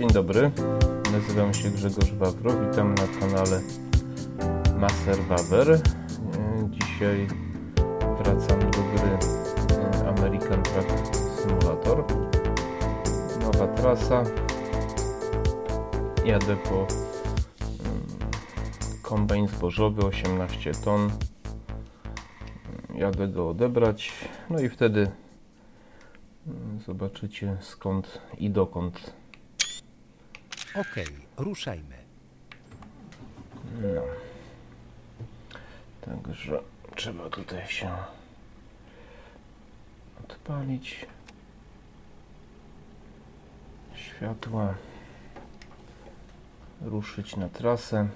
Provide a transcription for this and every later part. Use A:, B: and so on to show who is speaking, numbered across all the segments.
A: Dzień dobry, nazywam się Grzegorz Wawro, witam na kanale Master Wawer. E, Dzisiaj wracam do gry e, American Truck Simulator. Nowa trasa. Jadę po mm, kombajn zbożowy 18 ton. Jadę go odebrać, no i wtedy mm, zobaczycie skąd i dokąd
B: Okej, ruszajmy.
A: No. Także trzeba tutaj się odpalić. Światła. Ruszyć na trasę.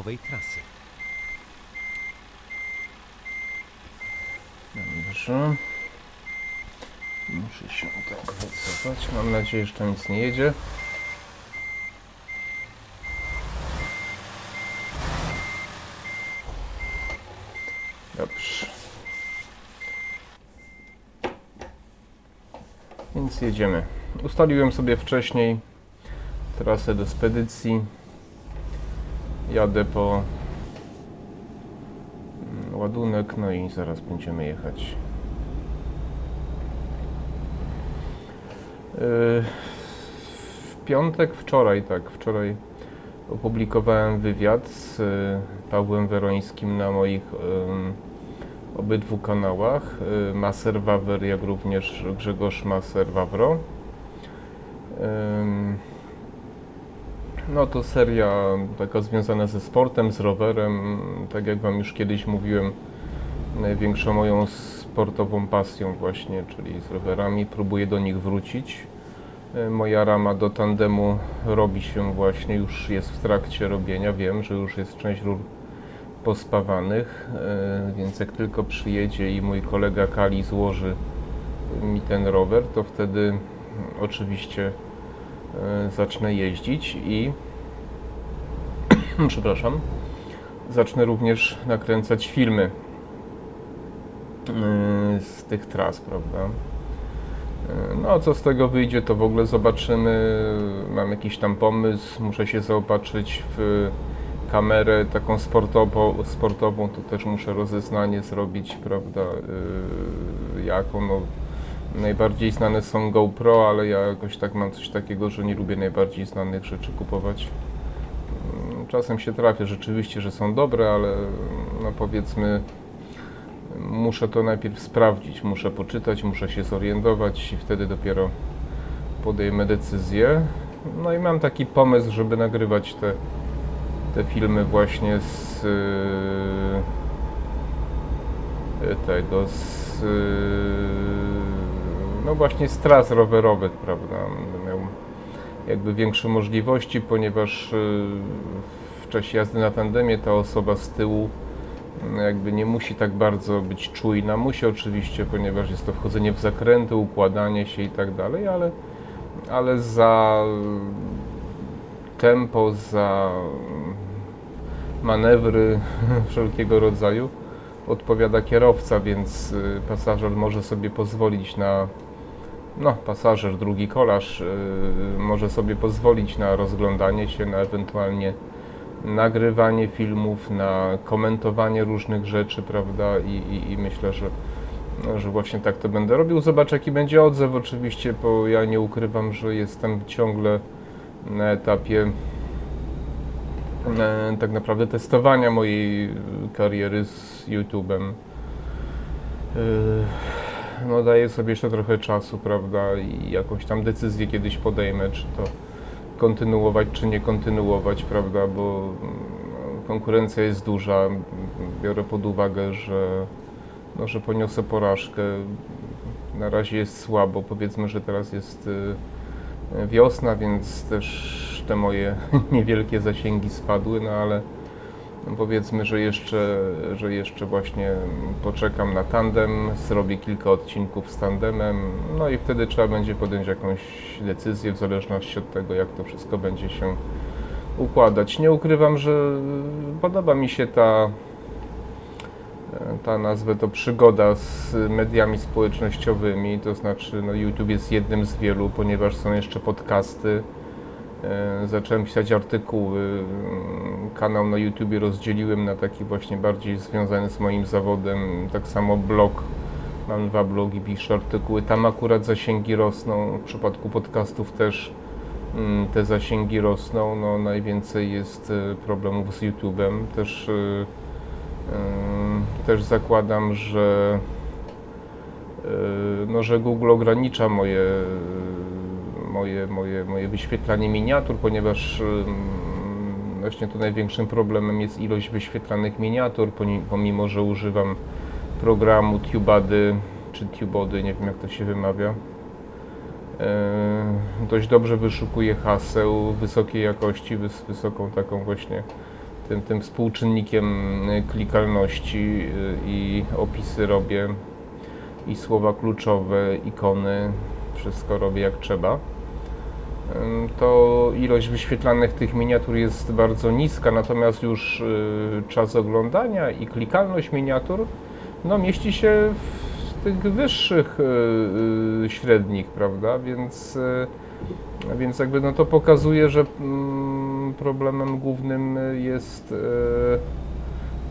B: Nowej trasy.
A: Dobrze. Muszę się tak wycofać. Mam nadzieję, że to nic nie jedzie. Dobrze. Więc jedziemy. Ustaliłem sobie wcześniej trasę do spedycji. Jadę po mm, ładunek, no i zaraz będziemy jechać. Yy, W piątek, wczoraj, tak, wczoraj opublikowałem wywiad z y, Pawłem Werońskim na moich obydwu kanałach, y, Maser Wawer, jak również Grzegorz Maser Wawro. No to seria taka związana ze sportem, z rowerem. Tak jak Wam już kiedyś mówiłem, największą moją sportową pasją właśnie, czyli z rowerami. Próbuję do nich wrócić. Moja rama do tandemu robi się właśnie, już jest w trakcie robienia. Wiem, że już jest część rur pospawanych, e, więc jak tylko przyjedzie i mój kolega Kali złoży mi ten rower, to wtedy oczywiście zacznę jeździć i przepraszam, zacznę również nakręcać filmy yy, z tych tras, prawda? Yy, No, co z tego wyjdzie, to w ogóle zobaczymy. Mam jakiś tam pomysł, muszę się zaopatrzyć w kamerę taką sportową, sportową to też muszę rozeznanie zrobić, prawda? Jaką, no, najbardziej znane są GoPro, ale ja jakoś tak mam coś takiego, że nie lubię najbardziej znanych rzeczy kupować. Mm, Czasem się trafię rzeczywiście, że są dobre, ale no powiedzmy, muszę to najpierw sprawdzić, muszę poczytać, muszę się zorientować i wtedy dopiero podejmę decyzję. No i mam taki pomysł, żeby nagrywać te, te filmy właśnie z yy, tego, z yy, no właśnie z tras rowerowych, prawda? Będę miał jakby większe możliwości, ponieważ y, w czasie jazdy na tandemie ta osoba z tyłu no, jakby nie musi tak bardzo być czujna. Musi oczywiście, ponieważ jest to wchodzenie w zakręty, układanie się i tak dalej, ale, ale za tempo, za manewry wszelkiego rodzaju odpowiada kierowca, więc y, pasażer może sobie pozwolić na no, pasażer, drugi kolarz yy, może sobie pozwolić na rozglądanie się, na ewentualnie nagrywanie filmów, na komentowanie różnych rzeczy, prawda? I, i, i myślę, że, no, że właśnie tak to będę robił. Zobaczę, jaki będzie odzew, oczywiście, bo ja nie ukrywam, że jestem ciągle na etapie e, tak naprawdę testowania mojej kariery z YouTube'em. No daję sobie jeszcze trochę czasu, prawda, i jakąś tam decyzję kiedyś podejmę, czy to kontynuować, czy nie kontynuować, prawda, bo mm, konkurencja jest duża. Biorę pod uwagę, że, no, że poniosę porażkę. Na razie jest słabo, powiedzmy, że teraz jest y, wiosna, więc też te moje niewielkie zasięgi spadły, no ale powiedzmy, że jeszcze, że jeszcze właśnie poczekam na tandem, zrobię kilka odcinków z tandemem, no i wtedy trzeba będzie podjąć jakąś decyzję w zależności od tego, jak to wszystko będzie się układać. Nie ukrywam, że podoba mi się ta, ta nazwę to przygoda z mediami społecznościowymi, to znaczy no, YouTube jest jednym z wielu, ponieważ są jeszcze podcasty. E, Zacząłem pisać artykuły. mm, Kanał na YouTube rozdzieliłem na taki właśnie bardziej związany z moim zawodem. Tak samo blog. Mam dwa blogi, piszę artykuły. Tam akurat zasięgi rosną. W przypadku podcastów też mm, te zasięgi rosną. No, najwięcej jest e, problemów z YouTube'em. Też, em, też zakładam, że no, że Google ogranicza moje, moje, moje, moje wyświetlanie miniatur, ponieważ właśnie tu największym problemem jest ilość wyświetlanych miniatur, pomimo że używam programu TubeBuddy czy TubeBody, nie wiem jak to się wymawia. E, Dość dobrze wyszukuję haseł wysokiej jakości, wys- wysoką taką właśnie tym, tym współczynnikiem y, klikalności y, i opisy robię i słowa kluczowe, ikony, wszystko robię jak trzeba, to ilość wyświetlanych tych miniatur jest bardzo niska, natomiast już y, czas oglądania i klikalność miniatur no, mieści się w tych wyższych y, y, średnich, prawda? Więc, więc jakby no to pokazuje, że mm, problemem głównym jest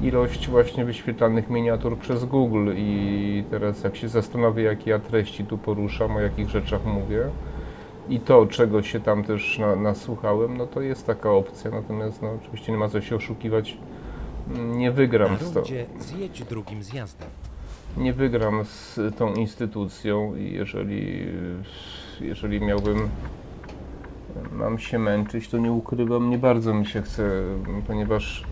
A: ilość właśnie wyświetlanych miniatur przez Google i teraz jak się zastanowię, jakie ja treści tu poruszam, o jakich rzeczach mówię i to, czego się tam też na, nasłuchałem, no to jest taka opcja, natomiast no, oczywiście nie ma co się oszukiwać, nie wygram z to,
B: zjedź drugim zjazdem.
A: nie wygram z tą instytucją i jeżeli, jeżeli miałbym mam się męczyć, to nie ukrywam, nie bardzo mi się chce, ponieważ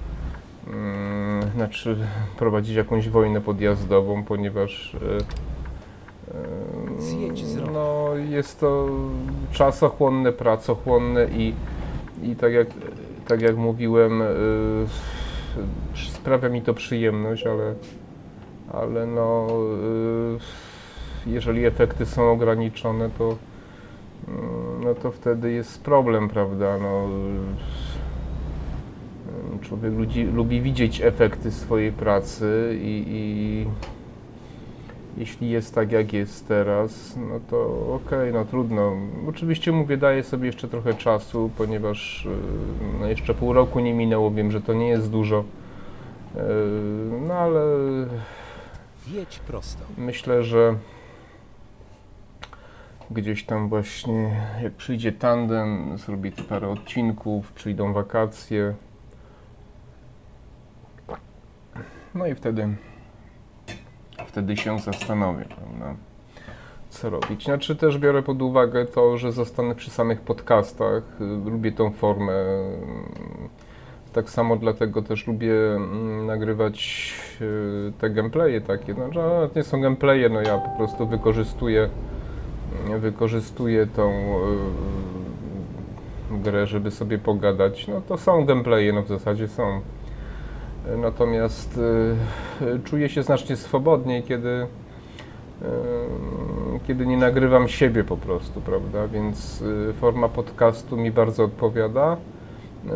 A: mm, znaczy prowadzić jakąś wojnę podjazdową, ponieważ e,
B: Zjedź z
A: no, jest to czasochłonne, pracochłonne i, i tak, jak, tak jak mówiłem, e, sprawia mi to przyjemność, ale, ale no, e, jeżeli efekty są ograniczone, to, mm, no to wtedy jest problem, prawda? No, e, człowiek ludzi, lubi widzieć efekty swojej pracy i, i jeśli jest tak, jak jest teraz, no to okej, no trudno. Oczywiście mówię, daję sobie jeszcze trochę czasu, ponieważ y, no jeszcze pół roku nie minęło, wiem, że to nie jest dużo. Y, No ale
B: Jedź prosto.
A: myślę, że gdzieś tam właśnie, jak przyjdzie tandem, zrobi tu parę odcinków, przyjdą wakacje. No i wtedy, wtedy się zastanowię, prawda, co robić. Znaczy też biorę pod uwagę to, że zostanę przy samych podcastach. Y, Lubię tą formę. Tak samo dlatego też lubię mm, nagrywać y, te gameplaye takie. Znaczy, no, nie są gameplaye, no ja po prostu wykorzystuję wykorzystuję tą y, grę, żeby sobie pogadać. No to są gameplaye, no w zasadzie są. Natomiast y, y, czuję się znacznie swobodniej, kiedy, y, kiedy nie nagrywam siebie po prostu, prawda? Więc forma podcastu mi bardzo odpowiada.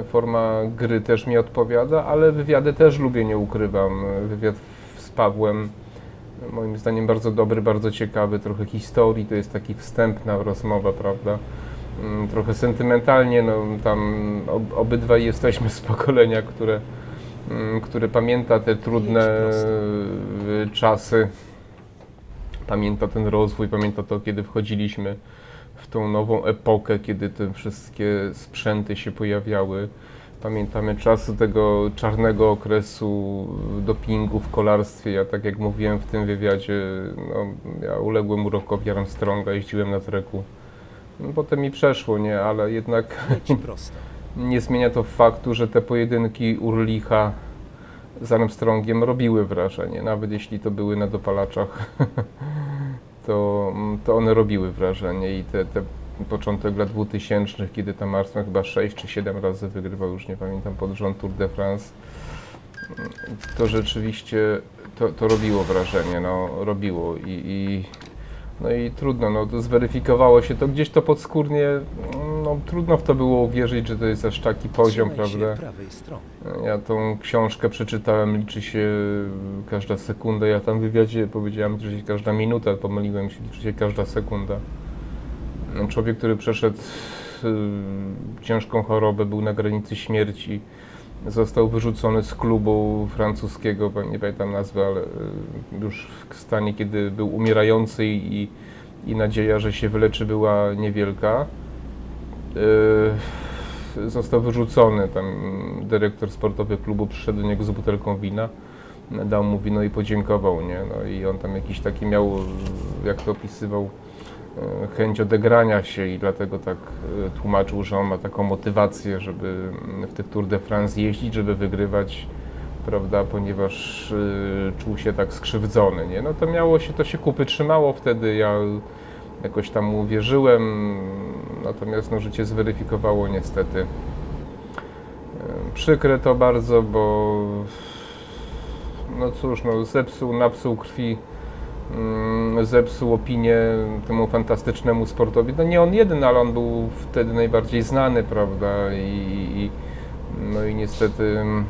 A: Forma gry też mi odpowiada, ale wywiady też lubię, nie ukrywam. Wywiad z Pawłem moim zdaniem bardzo dobry, bardzo ciekawy, trochę historii, to jest taki wstępna rozmowa, prawda? Mm, Trochę sentymentalnie, no tam ob, obydwaj jesteśmy z pokolenia, które, mm, które pamięta te trudne y, czasy, pamięta ten rozwój, pamięta to, kiedy wchodziliśmy w tą nową epokę, kiedy te wszystkie sprzęty się pojawiały. Pamiętamy czasy tego czarnego okresu dopingu w kolarstwie. Ja tak jak mówiłem w tym wywiadzie, no, ja uległem urokowi Armstronga, jeździłem na treku. No, potem mi przeszło, nie, ale jednak
B: Jedź prosto.
A: Nie zmienia to faktu, że te pojedynki Urlicha z Armstrongiem robiły wrażenie, nawet jeśli to były na dopalaczach, to, to one robiły wrażenie i te, te początek lat 2000, kiedy tam Armstrong chyba 6 czy 7 razy wygrywał, już nie pamiętam, pod rząd Tour de France, to rzeczywiście to, to robiło wrażenie, no robiło i, i no i trudno, no to zweryfikowało się to gdzieś to podskórnie, no trudno w to było uwierzyć, że to jest aż taki poziom, prawda? Ja tą książkę przeczytałem, liczy się każda sekunda. Ja tam w wywiadzie powiedziałem, że się każda minuta, pomyliłem się, liczy się każda sekunda. No, Człowiek, który przeszedł y, ciężką chorobę, był na granicy śmierci, został wyrzucony z klubu francuskiego, nie pamiętam nazwy, ale y, już w stanie, kiedy był umierający i, i nadzieja, że się wyleczy, była niewielka. Y, został wyrzucony. Tam dyrektor sportowy klubu przyszedł do niego z butelką wina, dał mu wino i podziękował, nie? No i on tam jakiś taki miał, jak to opisywał, chęć odegrania się i dlatego tak e, tłumaczył, że on ma taką motywację, żeby w tych Tour de France jeździć, żeby wygrywać, prawda, ponieważ e, czuł się tak skrzywdzony, nie? No to miało się, to się kupy trzymało wtedy, ja jakoś tam uwierzyłem, natomiast no, życie zweryfikowało niestety. E, Przykre to bardzo, bo no cóż, no zepsuł, napsuł krwi, mm, zepsuł opinię temu fantastycznemu sportowi. No nie on jeden, ale on był wtedy najbardziej znany, prawda, i, i no i niestety mm,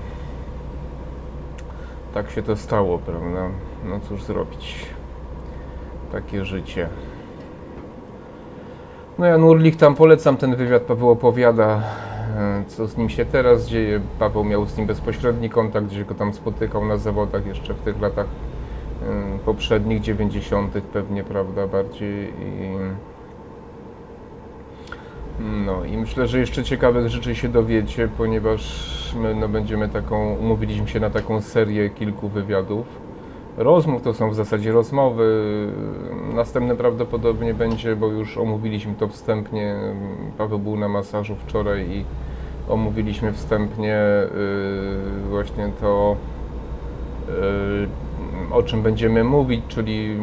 A: tak się to stało, prawda. No cóż zrobić. Takie życie. No Jan Urlich tam polecam ten wywiad, Paweł opowiada e, co z nim się teraz dzieje. Paweł miał z nim bezpośredni kontakt, gdzie go tam spotykał na zawodach jeszcze w tych latach poprzednich, 90. pewnie, prawda, bardziej i no i myślę, że jeszcze ciekawych rzeczy się dowiecie, ponieważ my no, będziemy taką, umówiliśmy się na taką serię kilku wywiadów rozmów, to są w zasadzie rozmowy. Następne prawdopodobnie będzie, bo już omówiliśmy to wstępnie. Paweł był na masażu wczoraj i omówiliśmy wstępnie yy, właśnie to, yy, o czym będziemy mówić, czyli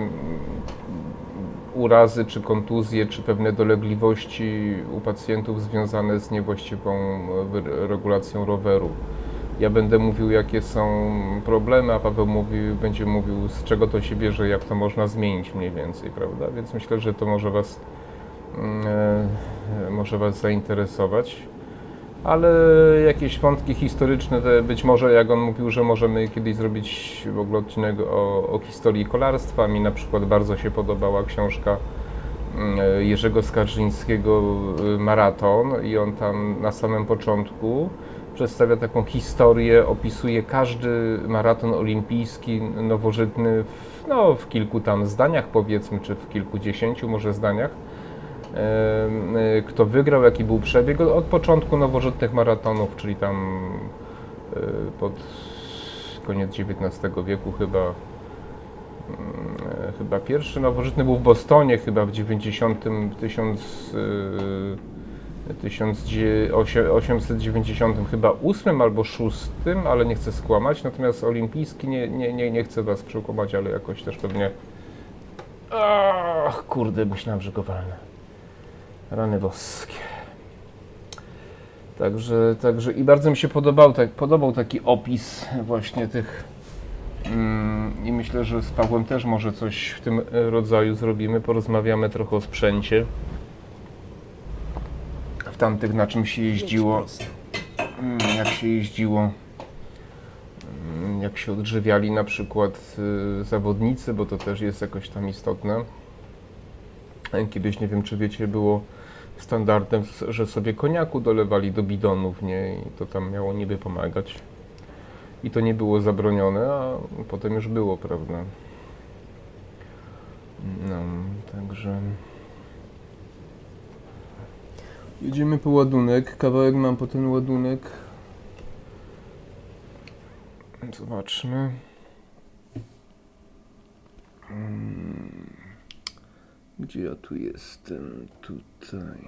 A: urazy, czy kontuzje, czy pewne dolegliwości u pacjentów związane z niewłaściwą regulacją roweru. Ja będę mówił, jakie są problemy, a Paweł będzie mówił, z czego to się bierze, jak to można zmienić mniej więcej, prawda? Więc myślę, że to może Was, mm, e, może was zainteresować. Ale jakieś wątki historyczne, te być może jak on mówił, że możemy kiedyś zrobić w ogóle odcinek o, o historii kolarstwa. Mi na przykład bardzo się podobała książka mm, Jerzego Skarżyńskiego y, Maraton i on tam na samym początku przedstawia taką historię, opisuje każdy maraton olimpijski nowożytny w, no, w kilku tam zdaniach powiedzmy, czy w kilkudziesięciu może zdaniach. Y, Kto wygrał, jaki był przebieg od początku nowożytnych maratonów, czyli tam y, pod koniec XIX wieku chyba mm, e, chyba pierwszy nowożytny był w Bostonie chyba w 90 1000 y, 1890 chyba 8 albo 6, ale nie chcę skłamać, natomiast olimpijski nie, nie, nie, nie chcę was przekłamać, ale jakoś też pewnie Ach, kurde, myślałem, że go walnę. Rany boskie. Także, także i bardzo mi się podobał, tak, podobał taki opis właśnie tych mm, i myślę, że z Pawłem też może coś w tym e, rodzaju zrobimy, porozmawiamy trochę o sprzęcie. W tamtych na czym się jeździło. Mm, jak się jeździło, mm, jak się odżywiali na przykład y, zawodnicy, bo to też jest jakoś tam istotne. Kiedyś, nie wiem czy wiecie, było standardem, że sobie koniaku dolewali do bidonów, nie? I to tam miało niby pomagać. I to nie było zabronione, a potem już było, prawda? No, także... Jedziemy po ładunek. Kawałek mam po ten ładunek. Zobaczmy. Mm. Gdzie ja tu jestem? Tutaj.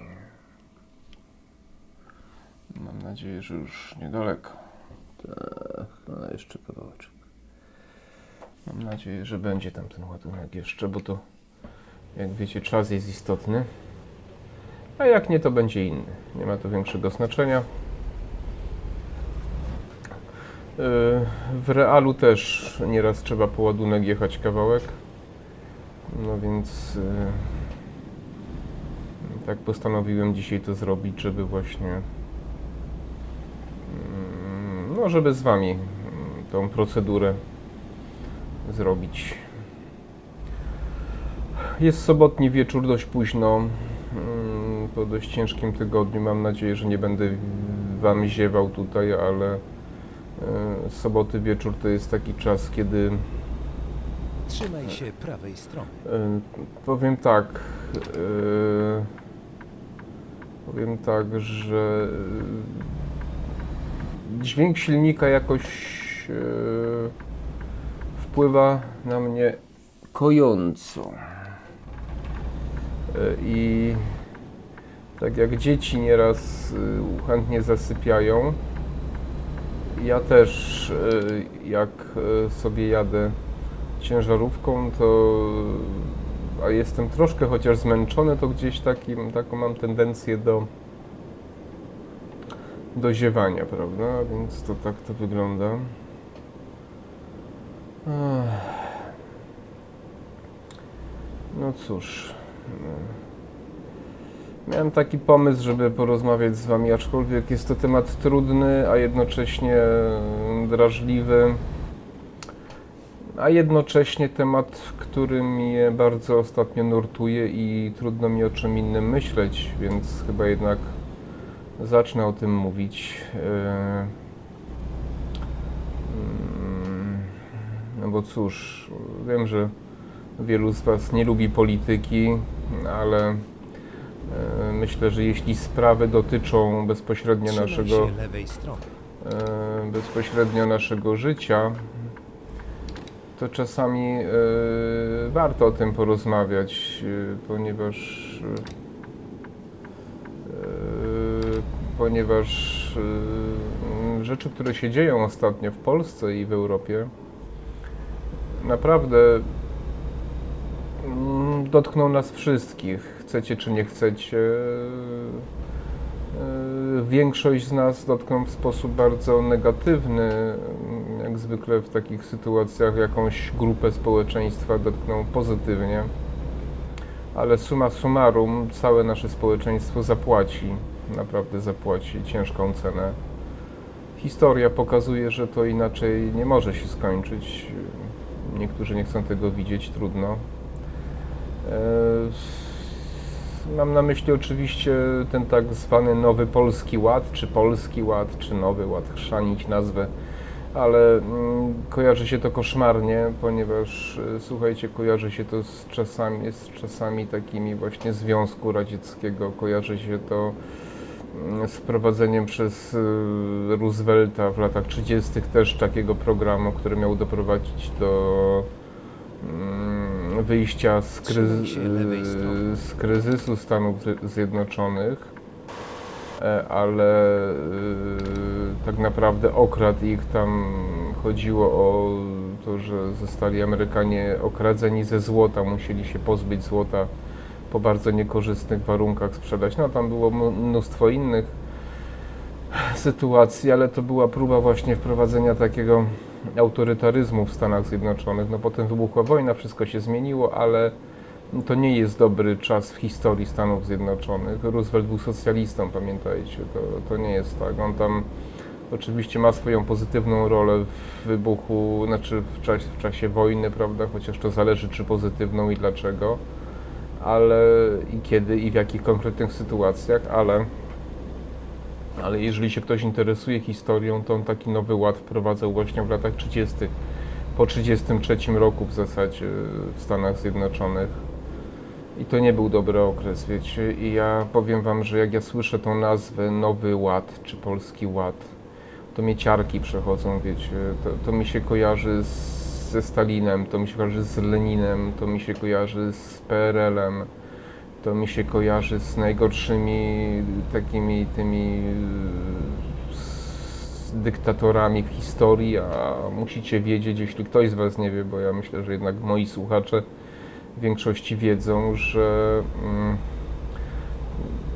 A: Mam nadzieję, że już niedaleko. Tak, a jeszcze kawałeczek. Mam nadzieję, że będzie tam ten ładunek jeszcze, bo to, jak wiecie, czas jest istotny. A jak nie, to będzie inny. Nie ma to większego znaczenia. W realu też nieraz trzeba po ładunek jechać kawałek. No więc y, tak postanowiłem dzisiaj to zrobić, żeby właśnie mm, no żeby z wami mm, tą procedurę zrobić. Jest sobotni wieczór dość późno. mm, Po dość ciężkim tygodniu. Mam nadzieję, że nie będę wam ziewał tutaj, ale e, soboty wieczór to jest taki czas, kiedy
B: Trzymaj się prawej strony.
A: E, Powiem tak. e, Powiem tak, że e, dźwięk silnika jakoś wpływa na mnie kojąco. I tak jak dzieci nieraz chętnie zasypiają, ja też jak sobie jadę ciężarówką, to a jestem troszkę chociaż zmęczony, to gdzieś takim, taką mam tendencję do do ziewania, prawda? Więc to tak to wygląda. No cóż. no. Miałem taki pomysł, żeby porozmawiać z Wami, aczkolwiek jest to temat trudny, a jednocześnie drażliwy a jednocześnie temat, który mnie bardzo ostatnio nurtuje i trudno mi o czym innym myśleć, więc chyba jednak zacznę o tym mówić. E, mm, No bo cóż, wiem, że wielu z Was nie lubi polityki, ale e, myślę, że jeśli sprawy dotyczą bezpośrednio naszego e, bezpośrednio naszego życia, to czasami e, warto o tym porozmawiać, e, ponieważ e, ponieważ rzeczy, które się dzieją ostatnio w Polsce i w Europie, naprawdę mm, dotkną nas wszystkich, chcecie czy nie chcecie. E, Większość z nas dotkną w sposób bardzo negatywny. Jak zwykle w takich sytuacjach jakąś grupę społeczeństwa dotkną pozytywnie. Ale summa summarum całe nasze społeczeństwo zapłaci, naprawdę zapłaci ciężką cenę. Historia pokazuje, że to inaczej nie może się skończyć. Niektórzy nie chcą tego widzieć, trudno. Mam na myśli oczywiście ten tak zwany nowy polski ład, czy polski ład, czy nowy ład, chrzanić nazwę, ale mm, kojarzy się to koszmarnie, ponieważ e, słuchajcie, kojarzy się to z czasami, z czasami takimi właśnie Związku Radzieckiego, kojarzy się to mm, z prowadzeniem przez e, Roosevelta w latach 30. też takiego programu, który miał doprowadzić do wyjścia z, kryzy- z kryzysu Stanów Zje- Zjednoczonych, e, ale e, tak naprawdę okradł ich tam. Chodziło o to, że zostali Amerykanie okradzeni ze złota, musieli się pozbyć złota po bardzo niekorzystnych warunkach sprzedać. No tam było mnóstwo innych sytuacji, ale to była próba właśnie wprowadzenia takiego autorytaryzmu w Stanach Zjednoczonych. No potem wybuchła wojna, wszystko się zmieniło, ale to nie jest dobry czas w historii Stanów Zjednoczonych. Roosevelt był socjalistą, pamiętajcie, to, to nie jest tak. On tam oczywiście ma swoją pozytywną rolę w wybuchu, znaczy w czasie, w czasie wojny, prawda, chociaż to zależy czy pozytywną i dlaczego, ale i kiedy i w jakich konkretnych sytuacjach, ale ale jeżeli się ktoś interesuje historią, to on taki nowy ład wprowadzał właśnie w latach 30. Po 1933 roku w zasadzie w Stanach Zjednoczonych. I to nie był dobry okres, wiecie. I ja powiem wam, że jak ja słyszę tą nazwę Nowy Ład czy Polski Ład, to mnie ciarki przechodzą, wiecie. To, to mi się kojarzy z, ze Stalinem, to mi się kojarzy z Leninem, to mi się kojarzy z PRL-em to mi się kojarzy z najgorszymi takimi tymi dyktatorami w historii, a musicie wiedzieć, jeśli ktoś z Was nie wie, bo ja myślę, że jednak moi słuchacze w większości wiedzą, że mm,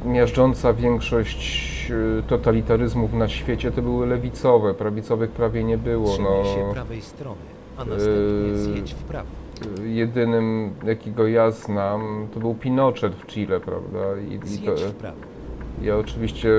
A: miażdżąca większość y, totalitaryzmów na świecie to były lewicowe, prawicowych prawie nie było.
B: Trzymaj
A: No,
B: się prawej strony, a następnie
A: Yy,
B: zjedź w prawo.
A: Jedynym, jakiego ja znam, to był Pinochet w Chile, prawda? I, i to, ja oczywiście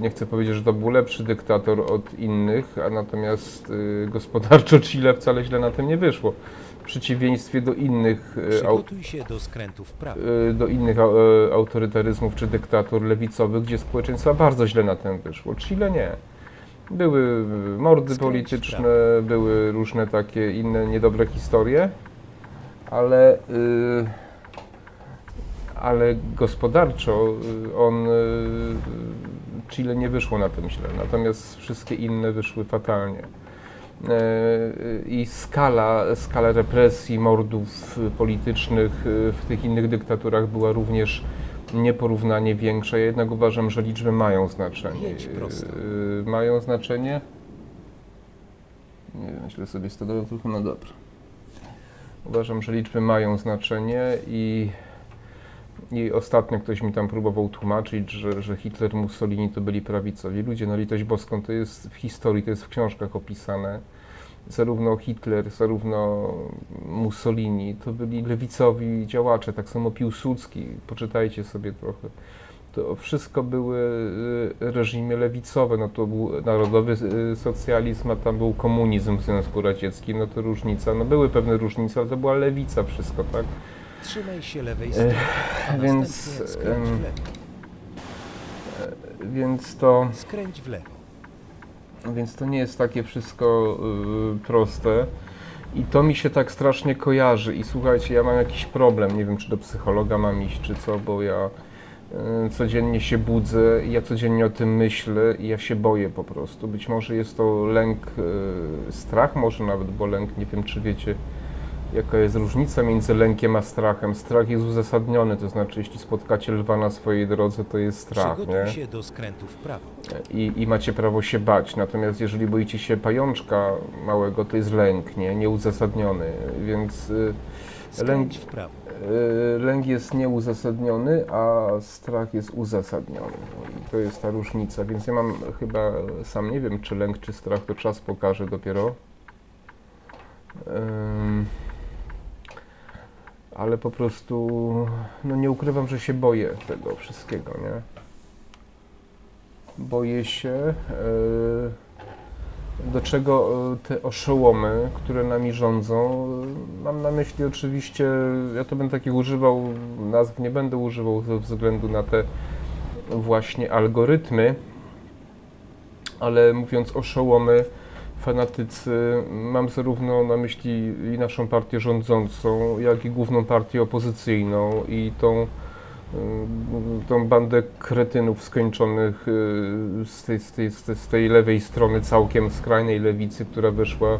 A: nie chcę powiedzieć, że to był lepszy dyktator od innych, a natomiast y, gospodarczo Chile wcale źle na tym nie wyszło. W przeciwieństwie do innych y,
B: Przygotuj się do skrętu w prawo.
A: y, do innych y, autorytaryzmów czy dyktatur lewicowych, gdzie społeczeństwa bardzo źle na tym wyszło. Chile nie. Były mordy polityczne, były różne takie inne niedobre historie, ale, y, ale gospodarczo y, on y, Chile nie wyszło na tym źle, natomiast wszystkie inne wyszły fatalnie. I skala, skala represji, mordów politycznych w tych innych dyktaturach była również nieporównanie większa. Ja jednak uważam, że liczby mają znaczenie. Mają znaczenie? Nie wiem, źle sobie stanowię, tylko no dobra. Uważam, że liczby mają znaczenie i, i ostatnio ktoś mi tam próbował tłumaczyć, że, że Hitler, Mussolini to byli prawicowi ludzie. Na litość boską to jest w historii, to jest w książkach opisane. Zarówno Hitler, zarówno Mussolini to byli lewicowi działacze, tak samo Piłsudski, poczytajcie sobie trochę. To wszystko były y, reżimy lewicowe, no to był narodowy y, socjalizm, a tam był komunizm w Związku Radzieckim, no to różnica, no były pewne różnice, ale to była lewica wszystko, tak?
B: Trzymaj się lewej strony, a
A: więc,
B: skręć w lewo.
A: Więc to...
B: Skręć w lewo.
A: Więc to nie jest takie wszystko y, proste. I to mi się tak strasznie kojarzy. I słuchajcie, ja mam jakiś problem. Nie wiem, czy do psychologa mam iść, czy co, bo ja codziennie się budzę i ja codziennie o tym myślę i ja się boję po prostu. Być może jest to lęk, y, strach może nawet, bo lęk, nie wiem, czy wiecie, jaka jest różnica między lękiem a strachem. Strach jest uzasadniony, to znaczy, jeśli spotkacie lwa na swojej drodze, to jest strach,
B: Przygotuj
A: nie?
B: się do skrętu w prawo.
A: i, i macie prawo się bać. Natomiast jeżeli boicie się pajączka małego, to jest lęk, nie? Nieuzasadniony. Więc y, lęk,
B: Skręć w prawo.
A: Y, lęk jest nieuzasadniony, a strach jest uzasadniony. I to jest ta różnica. Więc ja mam chyba, sam nie wiem, czy lęk, czy strach, to czas pokaże dopiero. Ale po prostu, no nie ukrywam, że się boję tego wszystkiego, nie? boję się, e, do czego e, te oszołomy, które nami rządzą, e, mam na myśli oczywiście, ja to będę takich używał, nazw nie będę używał ze względu na te właśnie algorytmy, ale mówiąc oszołomy, fanatycy, mam zarówno na myśli i naszą partię rządzącą, jak i główną partię opozycyjną i tą tą bandę kretynów skończonych y, z tej, z, tej, z tej- lewej strony całkiem skrajnej lewicy, która weszła y,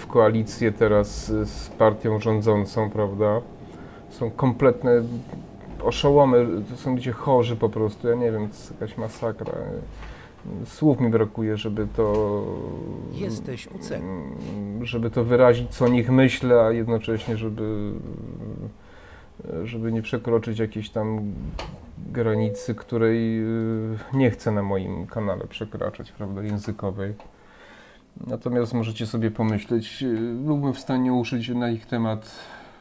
A: w koalicję teraz z partią rządzącą, prawda? Są kompletne oszołomy, to są ludzie chorzy po prostu, ja nie wiem, to jest jakaś masakra. Słów mi brakuje, żeby to
B: Jesteś u celu.
A: mm, żeby to wyrazić, co o nich myślę, a jednocześnie, żeby, żeby nie przekroczyć jakiejś tam granicy, której y, nie chcę na moim kanale przekraczać, prawda, językowej. Natomiast możecie sobie pomyśleć, y, byłbym w stanie użyć na ich temat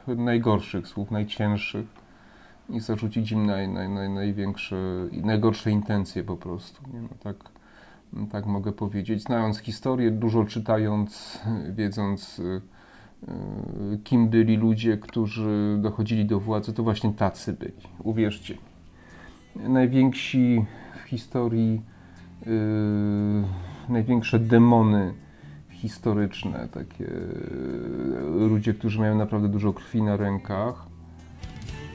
A: najgorszych słów, najcięższych i zarzucić im naj, naj, naj, największe i najgorsze intencje po prostu. Nie? No, tak, tak mogę powiedzieć. Znając historię, dużo czytając, wiedząc, y, kim byli ludzie, którzy dochodzili do władzy, to właśnie tacy byli. Uwierzcie. Najwięksi w historii, y, największe demony historyczne, takie y, ludzie, którzy mają naprawdę dużo krwi na rękach,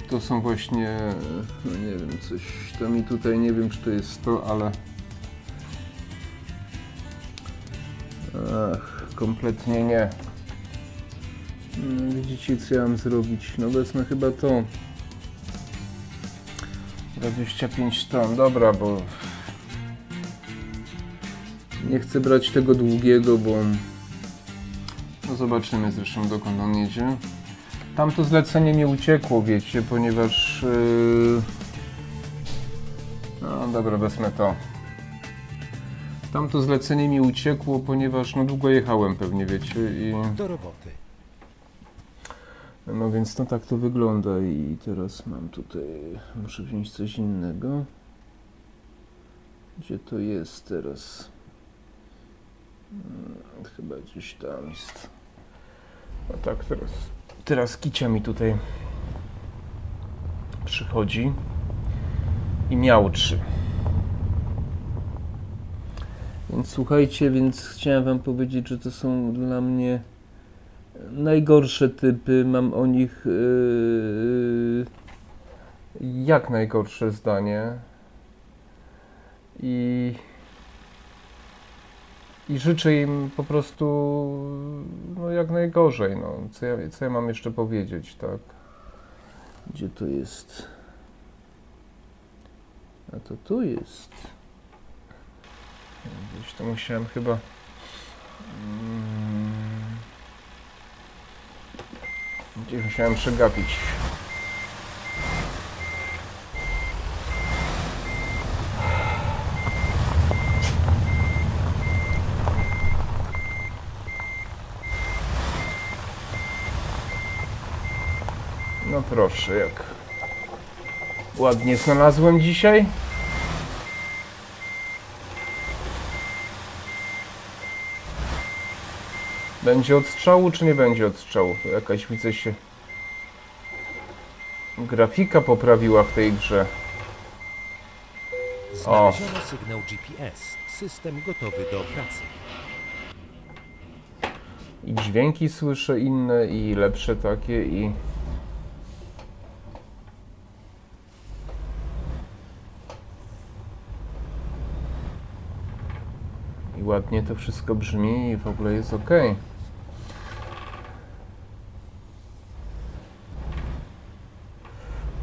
A: to są właśnie, no nie wiem, coś to mi tutaj, nie wiem czy to jest to, ale Ach, kompletnie nie. No, Widzicie co ja mam zrobić? No wezmę chyba to. 25 ton, dobra, bo nie chcę brać tego długiego, bo no zobaczymy zresztą dokąd on jedzie. Tamto zlecenie mi uciekło, wiecie, ponieważ yy, No dobra, wezmę to. Tamto zlecenie mi uciekło, ponieważ no długo jechałem pewnie, wiecie, i...
B: Do roboty.
A: No więc no tak to wygląda i teraz mam tutaj, muszę wziąć coś innego. Gdzie to jest teraz? Hmm, Chyba gdzieś tam jest. No tak, teraz, teraz kicia mi tutaj przychodzi i miałczy. Więc słuchajcie, więc chciałem wam powiedzieć, że to są dla mnie najgorsze typy. Mam o nich yy, jak najgorsze zdanie. I, I życzę im po prostu no, jak najgorzej. No. Co, ja, co ja mam jeszcze powiedzieć, tak? Gdzie to jest? A to tu jest. Gdzieś to musiałem chyba. Mm, Gdzieś musiałem przegapić. No proszę, jak ładnie znalazłem dzisiaj. Będzie odstrzału, czy nie będzie odstrzału? To Jakaś widzę się. Grafika poprawiła w tej grze.
B: Znaleziono sygnał GPS. System gotowy do pracy.
A: I dźwięki słyszę inne, i lepsze takie, i. I ładnie to wszystko brzmi, i w ogóle jest ok.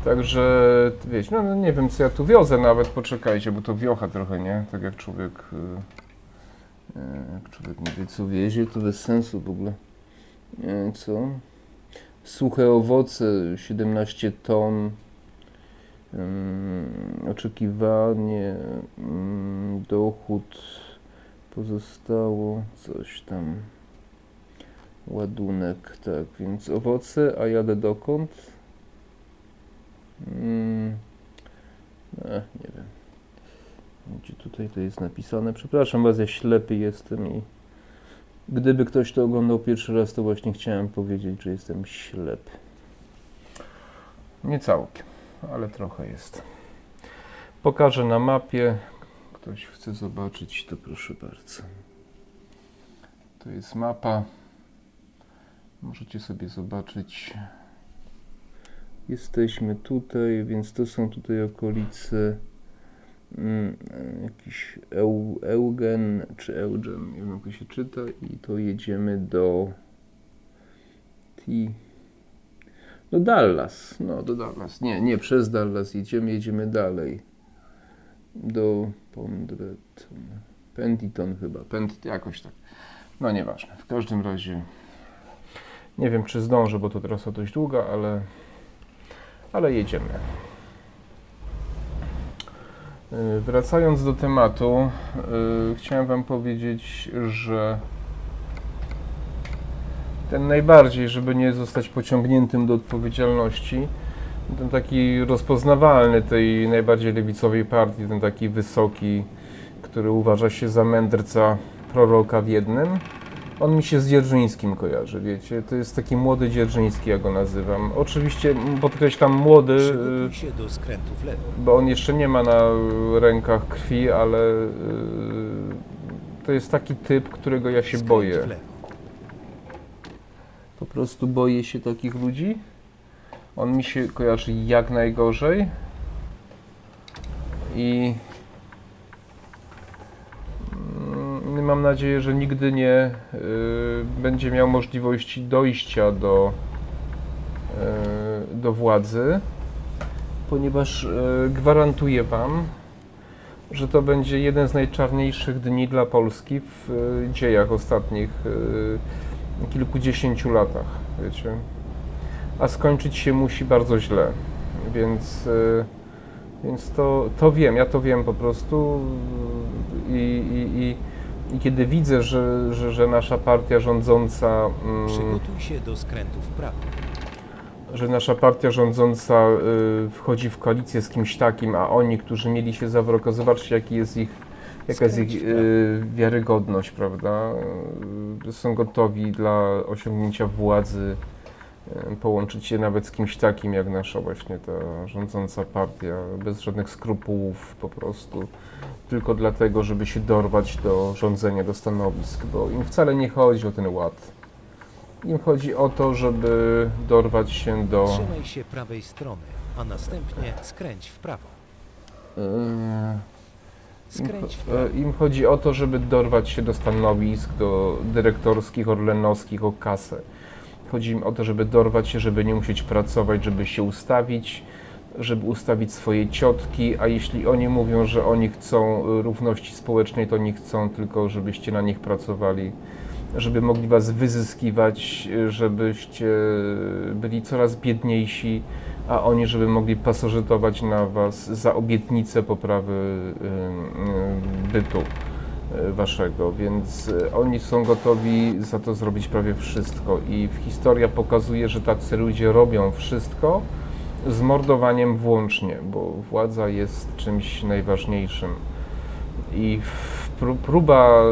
A: Także, wiecie, no no nie wiem co ja tu wiozę nawet, poczekajcie, bo to wiocha trochę, nie? Tak jak człowiek, y, y, jak człowiek nie wie co wiezie, to bez sensu w ogóle. Nie, co? Suche owoce, 17 ton. Ym, oczekiwanie, ym, dochód pozostało, coś tam. Ładunek, tak, więc owoce, a jadę dokąd? Mm, e, nie wiem. Gdzie tutaj to jest napisane? Przepraszam was, ja ślepy jestem i gdyby ktoś to oglądał pierwszy raz, to właśnie chciałem powiedzieć, że jestem ślepy. Nie całkiem, ale trochę jest. Pokażę na mapie. Ktoś chce zobaczyć, to proszę bardzo. To jest mapa. Możecie sobie zobaczyć. Jesteśmy tutaj, więc to są tutaj okolice mm, jakiś Eu, Eugen czy Eugen, nie wiem jak to się czyta i to jedziemy do T do Dallas, no do Dallas, nie, nie przez Dallas jedziemy, jedziemy dalej. Do Pondreton, Penditon chyba, Pent, jakoś tak, no nieważne, w każdym razie nie wiem czy zdążę, bo to trasa dość długa, ale ale jedziemy. Yy, Wracając do tematu, yy, chciałem Wam powiedzieć, że ten najbardziej, żeby nie zostać pociągniętym do odpowiedzialności, ten taki rozpoznawalny tej najbardziej lewicowej partii, ten taki wysoki, który uważa się za mędrca proroka w jednym, on mi się z Dzierżyńskim kojarzy, wiecie, to jest taki młody Dzierżyński, ja go nazywam. Oczywiście podkreślam młody,
B: Przygotuj się do skrętu w lewo.
A: bo on jeszcze nie ma na rękach krwi, ale yy, to jest taki typ, którego ja się
B: Skręć
A: boję.
B: w lewo.
A: Po prostu boję się takich ludzi. On mi się kojarzy jak najgorzej. I mam nadzieję, że nigdy nie y, będzie miał możliwości dojścia do, y, do władzy, ponieważ y, gwarantuję Wam, że to będzie jeden z najczarniejszych dni dla Polski w y, dziejach ostatnich y, kilkudziesięciu latach, wiecie. A skończyć się musi bardzo źle, więc y, Więc to, to wiem, ja to wiem po prostu i, i, i, i kiedy widzę, że, że, że nasza partia rządząca, mm,
B: Przygotuj się do skrętu w prawo.
A: że nasza partia rządząca y, wchodzi w koalicję z kimś takim, a oni, którzy mieli się za wroga, zobaczcie jaki jest ich, jaka jest ich y, wiarygodność, prawda? Y, są gotowi dla osiągnięcia władzy połączyć się nawet z kimś takim jak nasza właśnie ta rządząca partia, bez żadnych skrupułów po prostu, tylko dlatego, żeby się dorwać do rządzenia, do stanowisk, bo im wcale nie chodzi o ten ład. Im chodzi o to, żeby dorwać się do...
B: Trzymaj się prawej strony, a następnie skręć w prawo.
A: Im,
B: Skręć w prawo.
A: e, Im chodzi o to, żeby dorwać się do stanowisk, do dyrektorskich, orlenowskich, o kasę. Chodzi im o to, żeby dorwać się, żeby nie musieć pracować, żeby się ustawić, żeby ustawić swoje ciotki, a jeśli oni mówią, że oni chcą y, równości społecznej, to nie chcą tylko, żebyście na nich pracowali, żeby mogli was wyzyskiwać, y, żebyście byli coraz biedniejsi, a oni, żeby mogli pasożytować na Was za obietnicę poprawy y, bytu Waszego, więc y, oni są gotowi za to zrobić prawie wszystko i historia pokazuje, że tacy ludzie robią wszystko z mordowaniem włącznie, bo władza jest czymś najważniejszym. I próba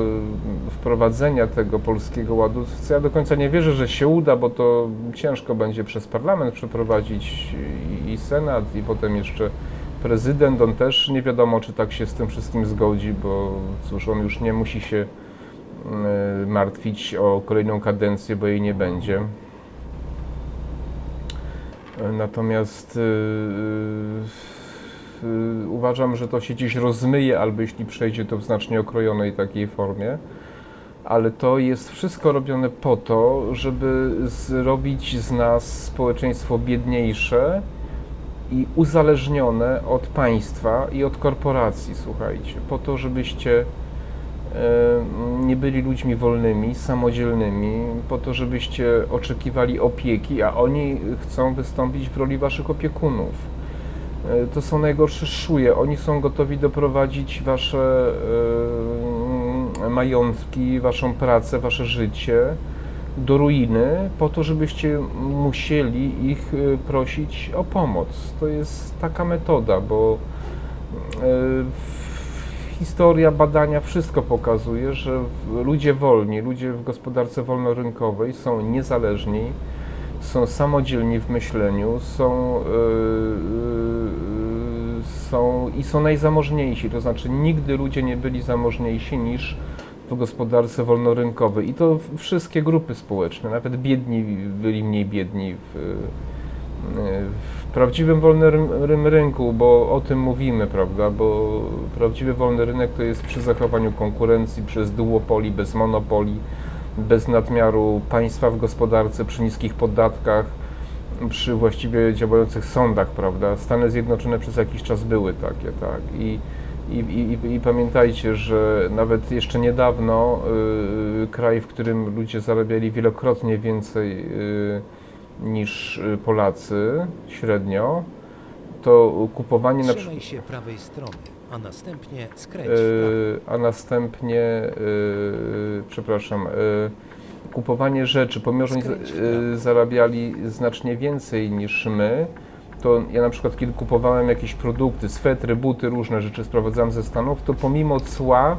A: y, wprowadzenia tego polskiego ładu, co ja do końca nie wierzę, że się uda, bo to ciężko będzie przez parlament przeprowadzić i senat, i potem jeszcze prezydent. On też nie wiadomo, czy tak się z tym wszystkim zgodzi, bo cóż, on już nie musi się y, martwić o kolejną kadencję, bo jej nie będzie. Natomiast y, y, uważam, że to się gdzieś rozmyje, albo jeśli przejdzie to w znacznie okrojonej takiej formie. Ale to jest wszystko robione po to, żeby zrobić z nas społeczeństwo biedniejsze i uzależnione od państwa i od korporacji, słuchajcie. Po to, żebyście e, nie byli ludźmi wolnymi, samodzielnymi, po to, żebyście oczekiwali opieki, a oni chcą wystąpić w roli waszych opiekunów. E, To są najgorsze szuje. Oni są gotowi doprowadzić wasze e, majątki, waszą pracę, wasze życie do ruiny, po to, żebyście musieli ich e, prosić o pomoc. To jest taka metoda, bo e, historia, badania, wszystko pokazuje, że ludzie wolni, ludzie w gospodarce wolnorynkowej są niezależni, są samodzielni w myśleniu, są, e, e, są i są najzamożniejsi. To znaczy, nigdy ludzie nie byli zamożniejsi niż w gospodarce wolnorynkowej. I to wszystkie grupy społeczne, nawet biedni byli mniej biedni w, w prawdziwym wolnym rynku, bo o tym mówimy, prawda? Bo prawdziwy wolny rynek to jest przy zachowaniu konkurencji, przez duopoli, bez monopoli, bez nadmiaru państwa w gospodarce, przy niskich podatkach, przy właściwie działających sądach, prawda? Stany Zjednoczone przez jakiś czas były takie, tak. I, i, i, i- pamiętajcie, że nawet jeszcze niedawno y, kraj, w którym ludzie zarabiali wielokrotnie więcej y, niż y, Polacy średnio, to kupowanie na przykład.
B: Się prawej strony, a następnie skręć prawo.
A: a następnie, y, przepraszam, y, kupowanie rzeczy, pomimo że oni y, zarabiali znacznie więcej niż my, to ja na przykład kiedy kupowałem jakieś produkty, swetry, buty, różne rzeczy sprowadzałem ze Stanów, to pomimo cła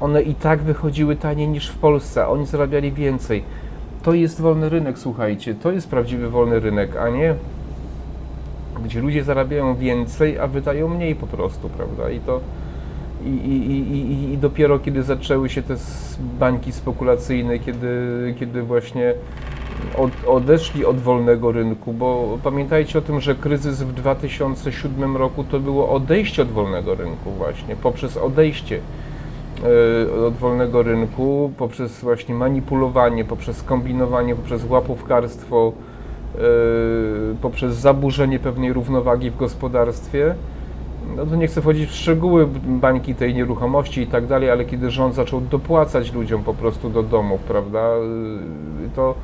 A: one i tak wychodziły taniej niż w Polsce, oni zarabiali więcej. To jest wolny rynek, słuchajcie, to jest prawdziwy wolny rynek, a nie gdzie ludzie zarabiają więcej, a wydają mniej po prostu, prawda? I to i, i, i, i, dopiero kiedy zaczęły się te bańki spekulacyjne, kiedy, kiedy właśnie od, odeszli od wolnego rynku, bo pamiętajcie o tym, że kryzys w 2007 roku to było odejście od wolnego rynku właśnie, poprzez odejście e, od wolnego rynku, poprzez właśnie manipulowanie, poprzez kombinowanie, poprzez łapówkarstwo, e, poprzez zaburzenie pewnej równowagi w gospodarstwie. No to nie chcę wchodzić w szczegóły bańki tej nieruchomości i tak dalej, ale kiedy rząd zaczął dopłacać ludziom po prostu do domów, prawda, y, to,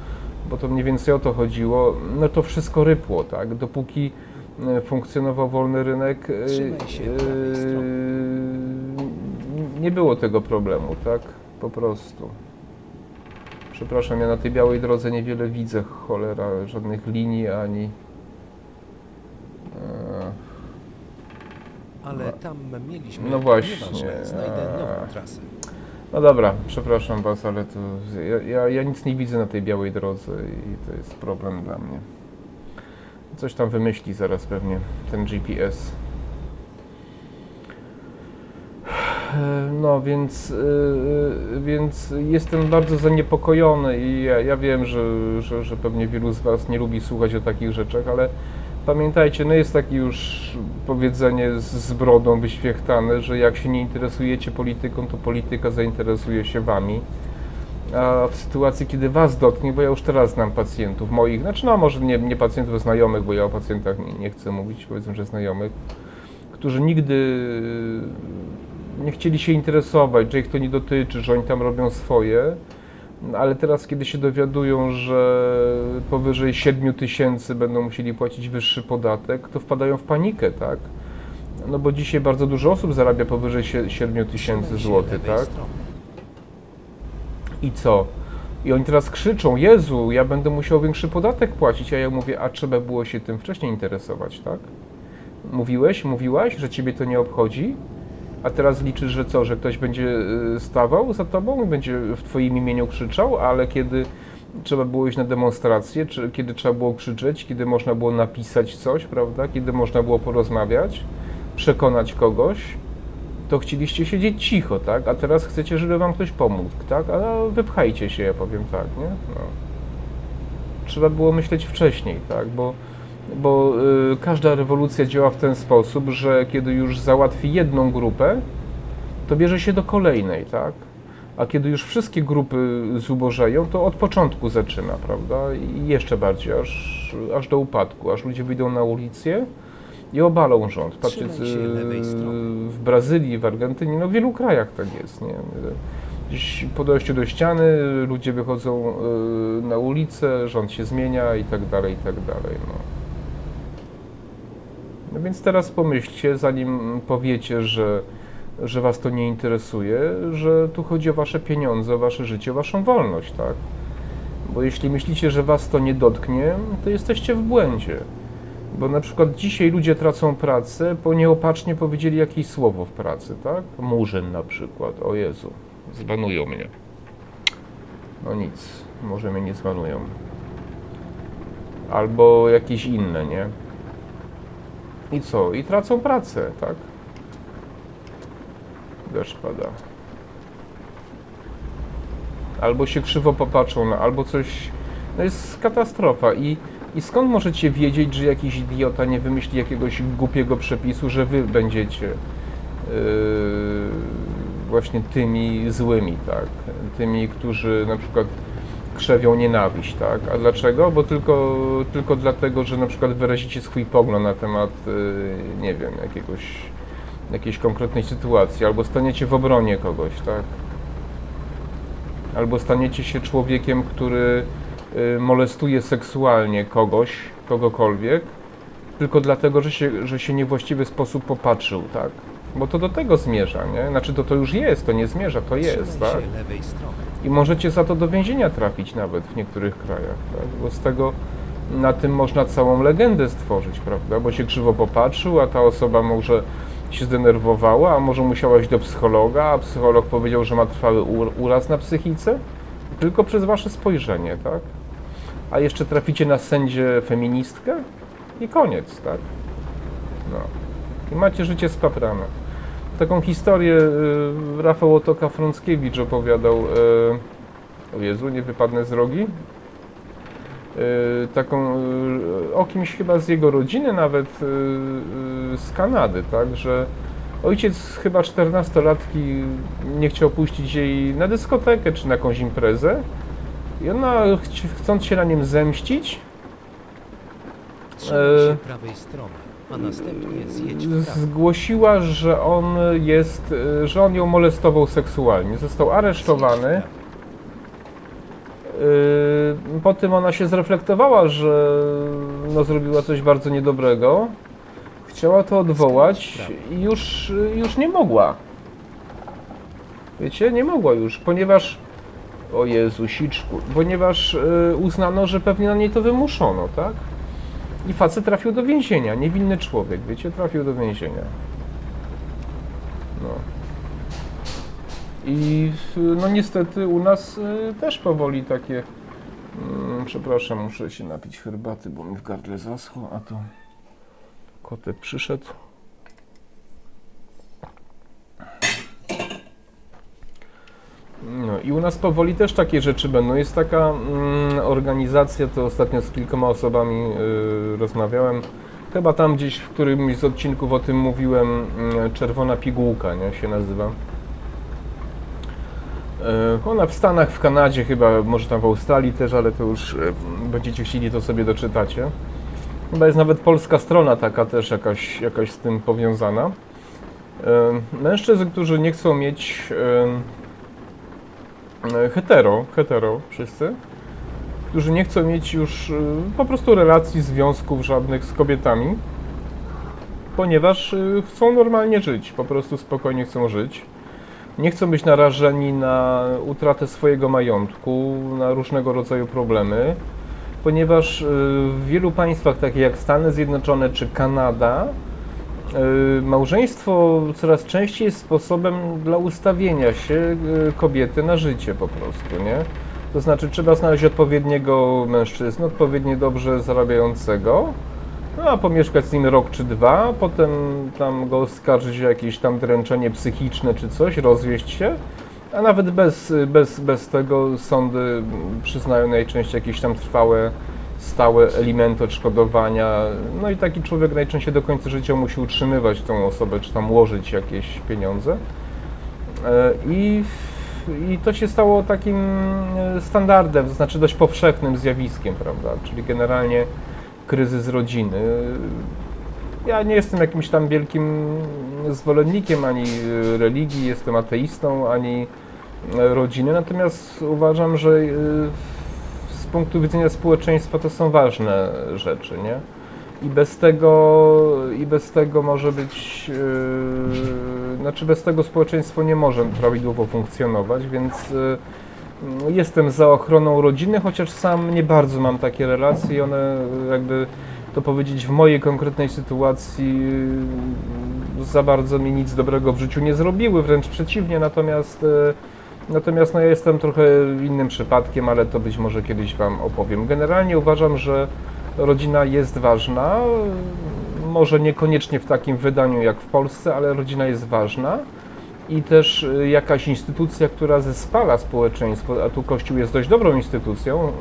A: bo to mniej więcej o to chodziło, no to wszystko rypło, tak, dopóki e, funkcjonował wolny rynek, e,
B: się
A: e, nie było tego problemu, tak? Po prostu. Przepraszam, ja na tej białej drodze niewiele widzę, cholera, żadnych linii ani.
B: Ale tam mieliśmy...
A: No właśnie,
B: Nieważne, znajdę nową trasę.
A: No dobra, przepraszam Was, ale to ja, ja, ja nic nie widzę na tej białej drodze i to jest problem dla mnie. Coś tam wymyśli zaraz pewnie ten GPS. No więc, e, więc jestem bardzo zaniepokojony i ja, ja wiem, że, że, że pewnie wielu z Was nie lubi słuchać o takich rzeczach, ale pamiętajcie, no jest takie już powiedzenie z, brodą wyświechtane, że jak się nie interesujecie polityką, to polityka zainteresuje się Wami. A w sytuacji, kiedy Was dotknie, bo ja już teraz znam pacjentów moich, znaczy no może nie, nie pacjentów, znajomych, bo ja o pacjentach nie, nie chcę mówić, powiedzmy, że znajomych, którzy nigdy nie chcieli się interesować, że ich to nie dotyczy, że oni tam robią swoje, ale teraz, kiedy się dowiadują, że powyżej 7 tysięcy będą musieli płacić wyższy podatek, to wpadają w panikę, tak? No bo dzisiaj bardzo dużo osób zarabia powyżej sie- 7 tysięcy złotych, tak? I co? I oni teraz krzyczą, Jezu, ja będę musiał większy podatek płacić, a ja mówię, a trzeba było się tym wcześniej interesować, tak? Mówiłeś, mówiłaś, że ciebie to nie obchodzi, a teraz liczysz, że co, że ktoś będzie y, stawał za tobą będzie w twoim imieniu krzyczał, ale kiedy trzeba było iść na demonstrację, czy kiedy trzeba było krzyczeć, kiedy można było napisać coś, prawda, kiedy można było porozmawiać, przekonać kogoś, to chcieliście siedzieć cicho, tak? A teraz chcecie, żeby wam ktoś pomógł, tak? A wypchajcie się, ja powiem tak, nie? No. Trzeba było myśleć wcześniej, tak? Bo, bo y, każda rewolucja działa w ten sposób, że kiedy już załatwi jedną grupę, to bierze się do kolejnej, tak? A kiedy już wszystkie grupy zubożeją, to od początku zaczyna, prawda? I jeszcze bardziej, aż, aż do upadku, aż ludzie wyjdą na ulicę i obalą rząd. Patrzcie, w Brazylii, w Argentynie, no w wielu krajach tak jest, nie? Gdzieś po dojściu do ściany ludzie wychodzą y, na ulicę, rząd się zmienia i tak dalej, i tak dalej, no. No więc teraz pomyślcie, zanim powiecie, że, że was to nie interesuje, że tu chodzi o wasze pieniądze, o wasze życie, o waszą wolność, tak? Bo jeśli myślicie, że was to nie dotknie, to jesteście w błędzie. Bo na przykład dzisiaj ludzie tracą pracę, bo nieopatrznie powiedzieli jakieś słowo w pracy, tak? Murzyn na przykład, o Jezu, zbanują mnie. No nic, może mnie nie zbanują. Albo jakieś inne, nie? I co? I tracą pracę, tak? Deszcz pada. Albo się krzywo popatrzą, na, albo coś... No jest katastrofa i, i skąd możecie wiedzieć, że jakiś idiota nie wymyśli jakiegoś głupiego przepisu, że wy będziecie yy, właśnie tymi złymi, tak? Tymi, którzy na przykład krzewią nienawiść, tak? A dlaczego? Bo tylko, tylko dlatego, że na przykład wyrazicie swój pogląd na temat, yy, nie wiem, jakiegoś, jakiejś konkretnej sytuacji, albo staniecie w obronie kogoś, tak? Albo staniecie się człowiekiem, który y, molestuje seksualnie kogoś, kogokolwiek, tylko dlatego, że się, że się niewłaściwy sposób popatrzył, tak? Bo to do tego zmierza, nie? Znaczy to to już jest, to nie zmierza, to jest,
B: Trzymaj
A: tak?
B: się lewej strony.
A: I możecie za to do więzienia trafić nawet w niektórych krajach, tak? Bo z tego na tym można całą legendę stworzyć, prawda? Bo się krzywo popatrzył, a ta osoba może się zdenerwowała, a może musiała iść do psychologa, a psycholog powiedział, że ma trwały ur- uraz na psychice, tylko przez wasze spojrzenie, tak? A jeszcze traficie na sędzię feministkę i koniec, tak? No. I macie życie spaprane. Taką historię y, Rafał Otoka Frąckiewicz opowiadał, y, o Jezu, nie wypadnę z drogi, y, taką, o kimś chyba z jego rodziny, nawet z Kanady, tak, że ojciec chyba 14-latki nie chciał puścić jej na dyskotekę czy na jakąś imprezę. I ona, chcąc się na nim zemścić,
B: Trzymaj
A: E,
B: się prawej strony, a następnie zjedź w prawo.
A: zgłosiła, że on jest, y, że on ją molestował seksualnie. Został aresztowany. Yy, Po tym ona się zreflektowała, że no, zrobiła coś bardzo niedobrego, chciała to odwołać i już, już nie mogła. Wiecie, nie mogła już, ponieważ o Jezu, siczku, ponieważ y, uznano, że pewnie na niej to wymuszono, tak? I facet trafił do więzienia, niewinny człowiek, wiecie, trafił do więzienia. No. I y, no niestety u nas y, też powoli takie. Mm, przepraszam, muszę się napić herbaty, bo mi w gardle zaschło, a to kotek przyszedł. No i u nas powoli też takie rzeczy będą. Jest taka mm, organizacja, to ostatnio z kilkoma osobami y, rozmawiałem. Chyba tam gdzieś w którymś z odcinków o tym mówiłem, y, Czerwona Pigułka nie, się nazywa. Y, ona w Stanach, w Kanadzie chyba, może tam w Australii też, ale to już y, będziecie chcieli, to sobie doczytacie. Chyba jest nawet polska strona taka też jakaś, jakaś z tym powiązana. Y, Mężczyzn, którzy nie chcą mieć y, hetero, hetero wszyscy, którzy nie chcą mieć już y, po prostu relacji, związków żadnych z kobietami, ponieważ y, chcą normalnie żyć, po prostu spokojnie chcą żyć. Nie chcą być narażeni na utratę swojego majątku, na różnego rodzaju problemy, ponieważ w wielu państwach, takich jak Stany Zjednoczone czy Kanada, Małżeństwo coraz częściej jest sposobem dla ustawienia się y, kobiety na życie po prostu, nie? To znaczy trzeba znaleźć odpowiedniego mężczyznę, odpowiednio dobrze zarabiającego, no a pomieszkać z nim rok czy dwa, potem tam go oskarżyć o jakieś tam dręczenie psychiczne czy coś, rozwieść się, a nawet bez, bez, bez tego sądy przyznają najczęściej jakieś tam trwałe stałe elementy odszkodowania. No i taki człowiek najczęściej do końca życia musi utrzymywać tą osobę, czy tam łożyć jakieś pieniądze. E, I, I to się stało takim e, standardem, to znaczy dość powszechnym zjawiskiem, prawda? Czyli generalnie kryzys rodziny. Ja nie jestem jakimś tam wielkim zwolennikiem ani religii, jestem ateistą, ani rodziny, natomiast uważam, że e, punktu widzenia społeczeństwa to są ważne rzeczy, nie? I bez tego, i bez tego może być, yy, znaczy bez tego społeczeństwo nie może prawidłowo funkcjonować, więc yy, jestem za ochroną rodziny, chociaż sam nie bardzo mam takie relacje i one jakby to powiedzieć w mojej konkretnej sytuacji yy, za bardzo mi nic dobrego w życiu nie zrobiły, wręcz przeciwnie, natomiast yy, Natomiast no, ja jestem trochę innym przypadkiem, ale to być może kiedyś Wam opowiem. Generalnie uważam, że rodzina jest ważna. Może niekoniecznie w takim wydaniu jak w Polsce, ale rodzina jest ważna. I też y, jakaś instytucja, która zespala społeczeństwo, a tu Kościół jest dość dobrą instytucją,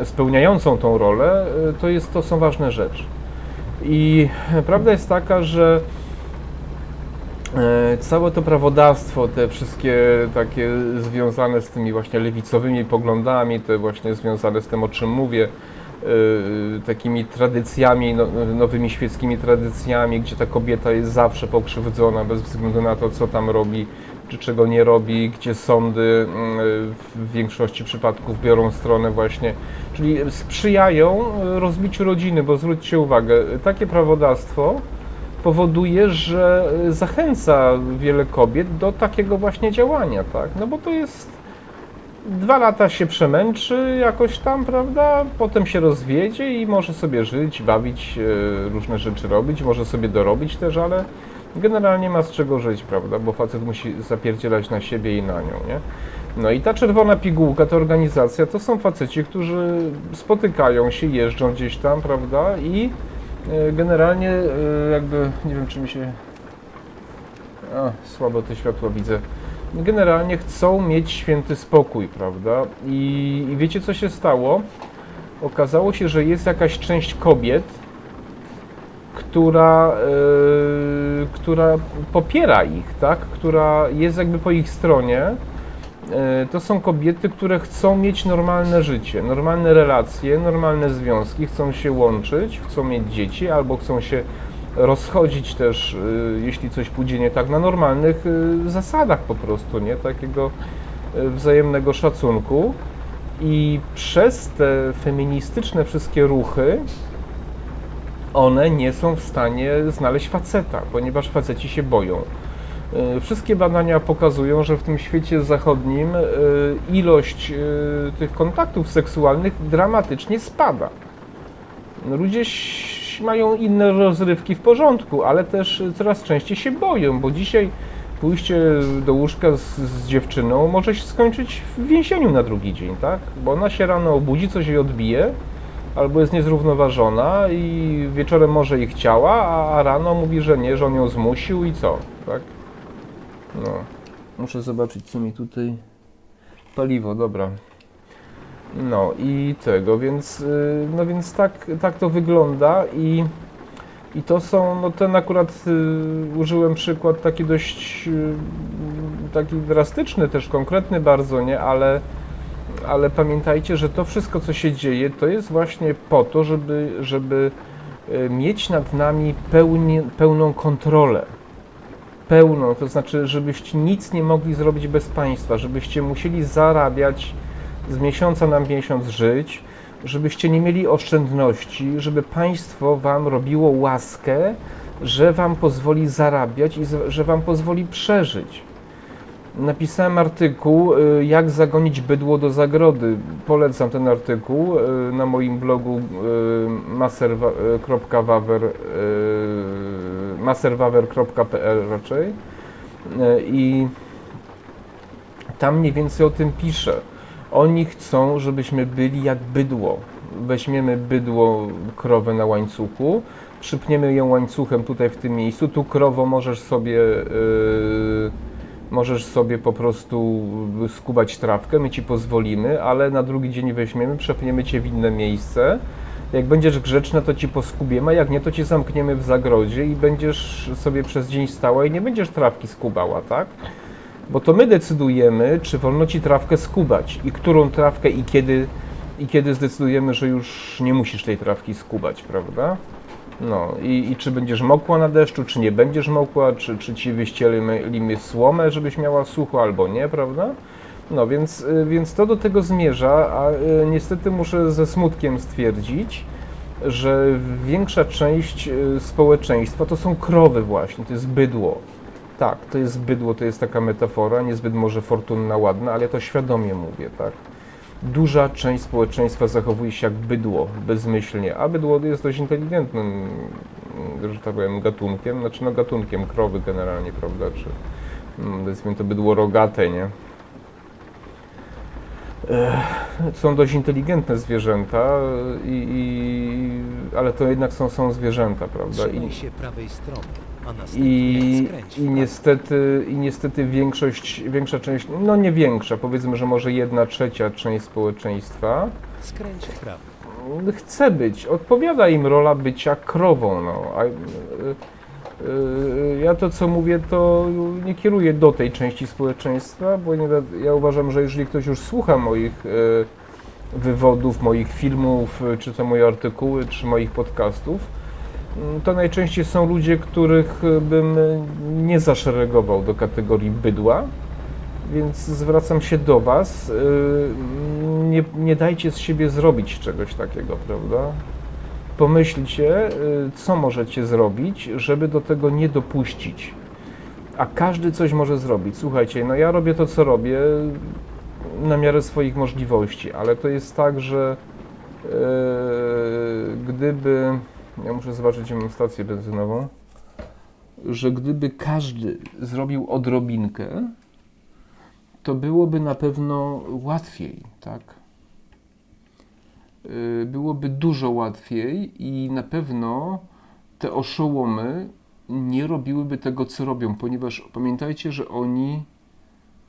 A: y, spełniającą tą rolę, y, to, jest, to są ważne rzeczy. I prawda jest taka, że całe to prawodawstwo, te wszystkie takie związane z tymi właśnie lewicowymi poglądami, te właśnie związane z tym, o czym mówię, e, takimi tradycjami, no, nowymi świeckimi tradycjami, gdzie ta kobieta jest zawsze pokrzywdzona bez względu na to, co tam robi, czy czego nie robi, gdzie sądy mm, w większości przypadków biorą stronę właśnie, czyli sprzyjają rozbiciu rodziny, bo zwróćcie uwagę, takie prawodawstwo powoduje, że zachęca wiele kobiet do takiego właśnie działania, tak? No bo to jest dwa lata się przemęczy jakoś tam, prawda? Potem się rozwiedzie i może sobie żyć, bawić, e, różne rzeczy robić, może sobie dorobić też, ale generalnie ma z czego żyć, prawda? Bo facet musi zapierdzielać na siebie i na nią, nie? No i ta czerwona pigułka, ta organizacja, to są faceci, którzy spotykają się, jeżdżą gdzieś tam, prawda? I generalnie e, jakby, nie wiem czy mi się... A, słabo te światło widzę. Generalnie chcą mieć święty spokój, prawda? I, i wiecie co się stało? Okazało się, że jest jakaś część kobiet, która, yy, która popiera ich, tak? Która jest jakby po ich stronie E, to są kobiety, które chcą mieć normalne życie, normalne relacje, normalne związki, chcą się łączyć, chcą mieć dzieci albo chcą się rozchodzić też, e, jeśli coś pójdzie nie tak, na normalnych e, zasadach po prostu, nie? Takiego wzajemnego szacunku. I przez te feministyczne wszystkie ruchy one nie są w stanie znaleźć faceta, ponieważ faceci się boją. E, wszystkie badania pokazują, że w tym świecie zachodnim e, ilość e, tych kontaktów seksualnych dramatycznie spada. Ludzie mają inne rozrywki w porządku, ale też coraz częściej się boją, bo dzisiaj pójście do łóżka z, z, dziewczyną może się skończyć w więzieniu na drugi dzień, tak? Bo ona się rano obudzi, coś jej odbije, albo jest niezrównoważona i wieczorem może ich chciała, a rano mówi, że nie, że on ją zmusił i co, tak? No. Muszę zobaczyć, co mi tutaj... Paliwo, dobra. No i tego, więc, y, no więc tak, tak to wygląda i, i to są, no ten akurat y, użyłem przykład taki dość y, taki drastyczny też, konkretny bardzo, nie, ale, ale pamiętajcie, że to wszystko, co się dzieje, to jest właśnie po to, żeby, żeby mieć nad nami pełni, pełną kontrolę pełną, to znaczy, żebyście nic nie mogli zrobić bez państwa, żebyście musieli zarabiać z miesiąca na miesiąc żyć, żebyście nie mieli oszczędności, żeby państwo wam robiło łaskę, że wam pozwoli zarabiać i że wam pozwoli przeżyć. Napisałem artykuł, y, jak zagonić bydło do zagrody. Polecam ten artykuł y, na moim blogu y, maser.wawer maserwawer.pl raczej i tam mniej więcej o tym piszę. Oni chcą, żebyśmy byli jak bydło. Weźmiemy bydło, krowę na łańcuchu, przypniemy ją łańcuchem tutaj w tym miejscu. Tu krowo możesz sobie, yy, możesz sobie po prostu skubać trawkę, my ci pozwolimy, ale na drugi dzień weźmiemy, przepniemy cię w inne miejsce. Jak będziesz grzeczna, to ci poskubiemy, a jak nie, to cię zamkniemy w zagrodzie i będziesz sobie przez dzień stała i nie będziesz trawki skubała, tak? Bo to my decydujemy, czy wolno ci trawkę skubać i którą trawkę i kiedy, i kiedy zdecydujemy, że już nie musisz tej trawki skubać, prawda? No i, i czy będziesz mokła na deszczu, czy nie będziesz mokła, czy, czy ci wyścielimy słomę, żebyś miała sucho albo nie, prawda? No więc, y, więc to do tego zmierza, a y, niestety muszę ze smutkiem stwierdzić, że większa część y, społeczeństwa to są krowy właśnie, to jest bydło. Tak, to jest bydło, to jest taka metafora, niezbyt może fortunna, ładna, ale ja to świadomie mówię, tak. Duża część społeczeństwa zachowuje się jak bydło, bezmyślnie, a bydło jest dość inteligentnym, że tak powiem, gatunkiem, znaczy no gatunkiem krowy generalnie, prawda, czy mm, powiedzmy to bydło rogate, nie? Są dość inteligentne zwierzęta, i, i, ale to jednak są, są zwierzęta, prawda?
B: I, się prawej strony, a
A: i, i, niestety, I niestety większość, większa część, no nie większa, powiedzmy, że może jedna trzecia część społeczeństwa chce być, odpowiada im rola bycia krową, no. A, ja to, co mówię, to nie kieruję do tej części społeczeństwa, bo nie, ja uważam, że jeżeli ktoś już słucha moich yy, wywodów, moich filmów, yy, czy to moje artykuły, czy moich podcastów, to najczęściej są ludzie, których bym nie zaszeregował do kategorii bydła, więc zwracam się do Was. Nie, nie dajcie z siebie zrobić czegoś takiego, prawda? Pomyślcie, y, co możecie zrobić, żeby do tego nie dopuścić. A każdy coś może zrobić. Słuchajcie, no ja robię to, co robię na miarę swoich możliwości, ale to jest tak, że yy, gdyby. Ja muszę zobaczyć, gdzie mam stację benzynową. Że gdyby każdy zrobił odrobinkę, to byłoby na pewno łatwiej, tak? Y, byłoby dużo łatwiej i na pewno te oszołomy nie robiłyby tego, co robią, ponieważ pamiętajcie, że oni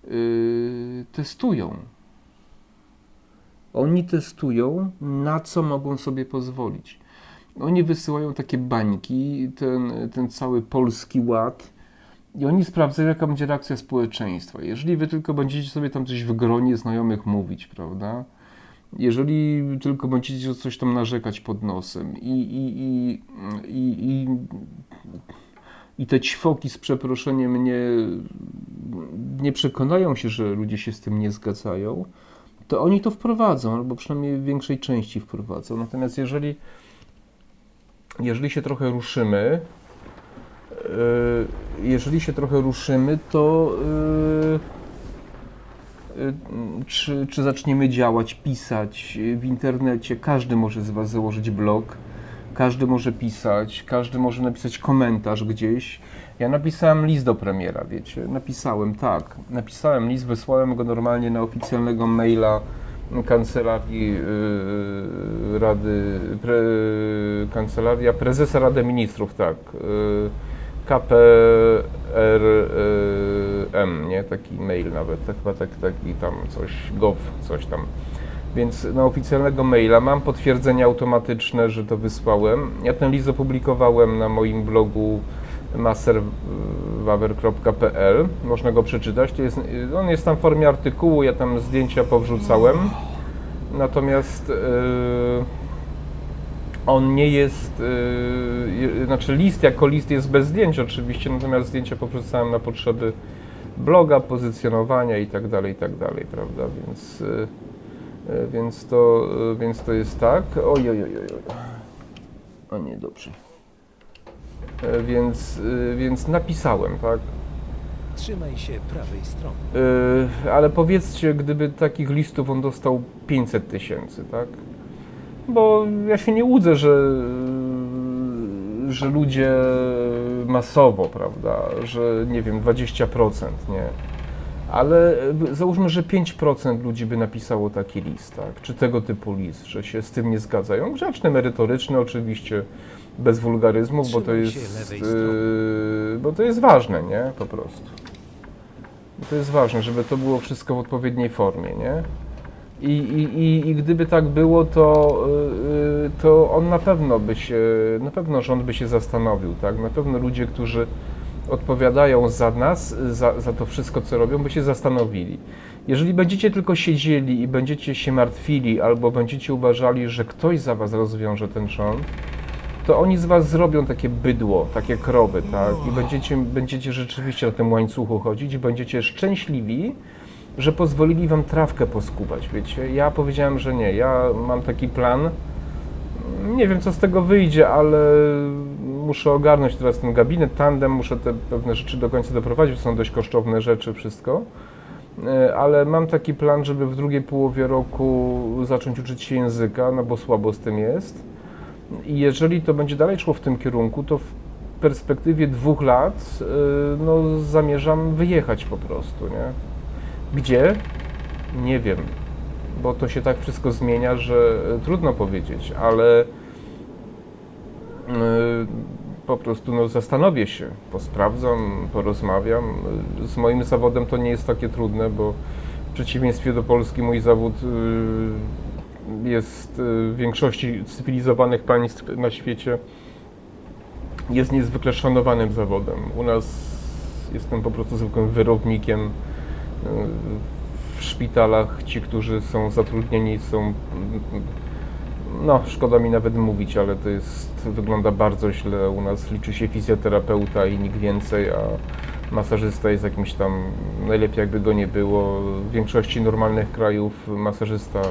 A: yy, testują. Oni testują, na co mogą sobie pozwolić. Oni wysyłają takie bańki, ten, ten cały polski ład, i oni sprawdzają, jaka będzie reakcja społeczeństwa. Jeżeli wy tylko będziecie sobie tam coś w gronie znajomych mówić, prawda? Jeżeli tylko będziecie coś tam narzekać pod nosem i, i, i, i, i, i te ćwoki z przeproszeniem nie, nie przekonają się, że ludzie się z tym nie zgadzają, to oni to wprowadzą, albo przynajmniej w większej części wprowadzą. Natomiast jeżeli, jeżeli się trochę ruszymy, yy, jeżeli się trochę ruszymy, to yy, czy, czy zaczniemy działać, pisać w internecie, każdy może z Was założyć blog, każdy może pisać, każdy może napisać komentarz gdzieś. Ja napisałem list do premiera, wiecie, napisałem, tak, napisałem list, wysłałem go normalnie na oficjalnego maila kancelarii yy, Rady, pre, kancelaria prezesa Rady Ministrów, tak, yy, KPRM, nie, taki mail nawet, tak, chyba tak, taki tam coś, gov, coś tam. Więc na oficjalnego maila mam potwierdzenie automatyczne, że to wysłałem. Ja ten list opublikowałem na moim blogu masterwawer.pl. Można go przeczytać. To jest, on jest tam w formie artykułu, ja tam zdjęcia powrzucałem. Natomiast yy, on nie jest, yy, znaczy list jako list jest bez zdjęć oczywiście, natomiast zdjęcia powrzucałem na potrzeby bloga, pozycjonowania i tak dalej, i tak dalej, prawda, więc, yy, więc, to, więc to jest tak. Oj, oj, oj, oj. O nie, dobrze. E, więc, e, więc napisałem, tak.
B: Trzymaj się prawej strony.
A: Yy, ale powiedzcie, gdyby takich listów on dostał 500 tysięcy, tak? Bo ja się nie łudzę, że, że ludzie masowo, prawda, że nie wiem, 20%, nie. Ale załóżmy, że 5% ludzi by napisało taki list, tak? Czy tego typu list, że się z tym nie zgadzają. Grzeczny, merytoryczny oczywiście bez wulgaryzmów, bo to jest, yy, bo to jest ważne, nie? Po prostu. To jest ważne, żeby to było wszystko w odpowiedniej formie, nie? I, i, i, gdyby tak było, to, yy, to on na pewno by się, na pewno rząd by się zastanowił, tak? Na pewno ludzie, którzy odpowiadają za nas, za, za to wszystko, co robią, by się zastanowili. Jeżeli będziecie tylko siedzieli i będziecie się martwili, albo będziecie uważali, że ktoś za was rozwiąże ten rząd, to oni z was zrobią takie bydło, takie krowy, tak? I będziecie, będziecie rzeczywiście na tym łańcuchu chodzić będziecie szczęśliwi, że pozwolili wam trawkę poskubać, wiecie? Ja powiedziałem, że nie. Ja mam taki plan. Nie wiem, co z tego wyjdzie, ale muszę ogarnąć teraz ten gabinet, tandem, muszę te pewne rzeczy do końca doprowadzić, są dość kosztowne rzeczy, wszystko. E, ale mam taki plan, żeby w drugiej połowie roku zacząć uczyć się języka, no bo słabo z tym jest i jeżeli to będzie dalej szło w tym kierunku, to w perspektywie dwóch lat y, no, zamierzam wyjechać po prostu, nie? Gdzie? Nie wiem, bo to się tak wszystko zmienia, że trudno powiedzieć, ale y, po prostu no, zastanowię się, posprawdzam, porozmawiam. Z moim zawodem to nie jest takie trudne, bo w przeciwieństwie do Polski mój zawód jest w większości cywilizowanych państw na świecie jest niezwykle szanowanym zawodem. U nas jestem po prostu zwykłym wyrobnikiem. W szpitalach ci, którzy są zatrudnieni są no, szkoda mi nawet mówić, ale to jest, wygląda bardzo źle. U nas liczy się fizjoterapeuta i nikt więcej, a masażysta jest jakimś tam, najlepiej jakby go nie było. W większości normalnych krajów masażysta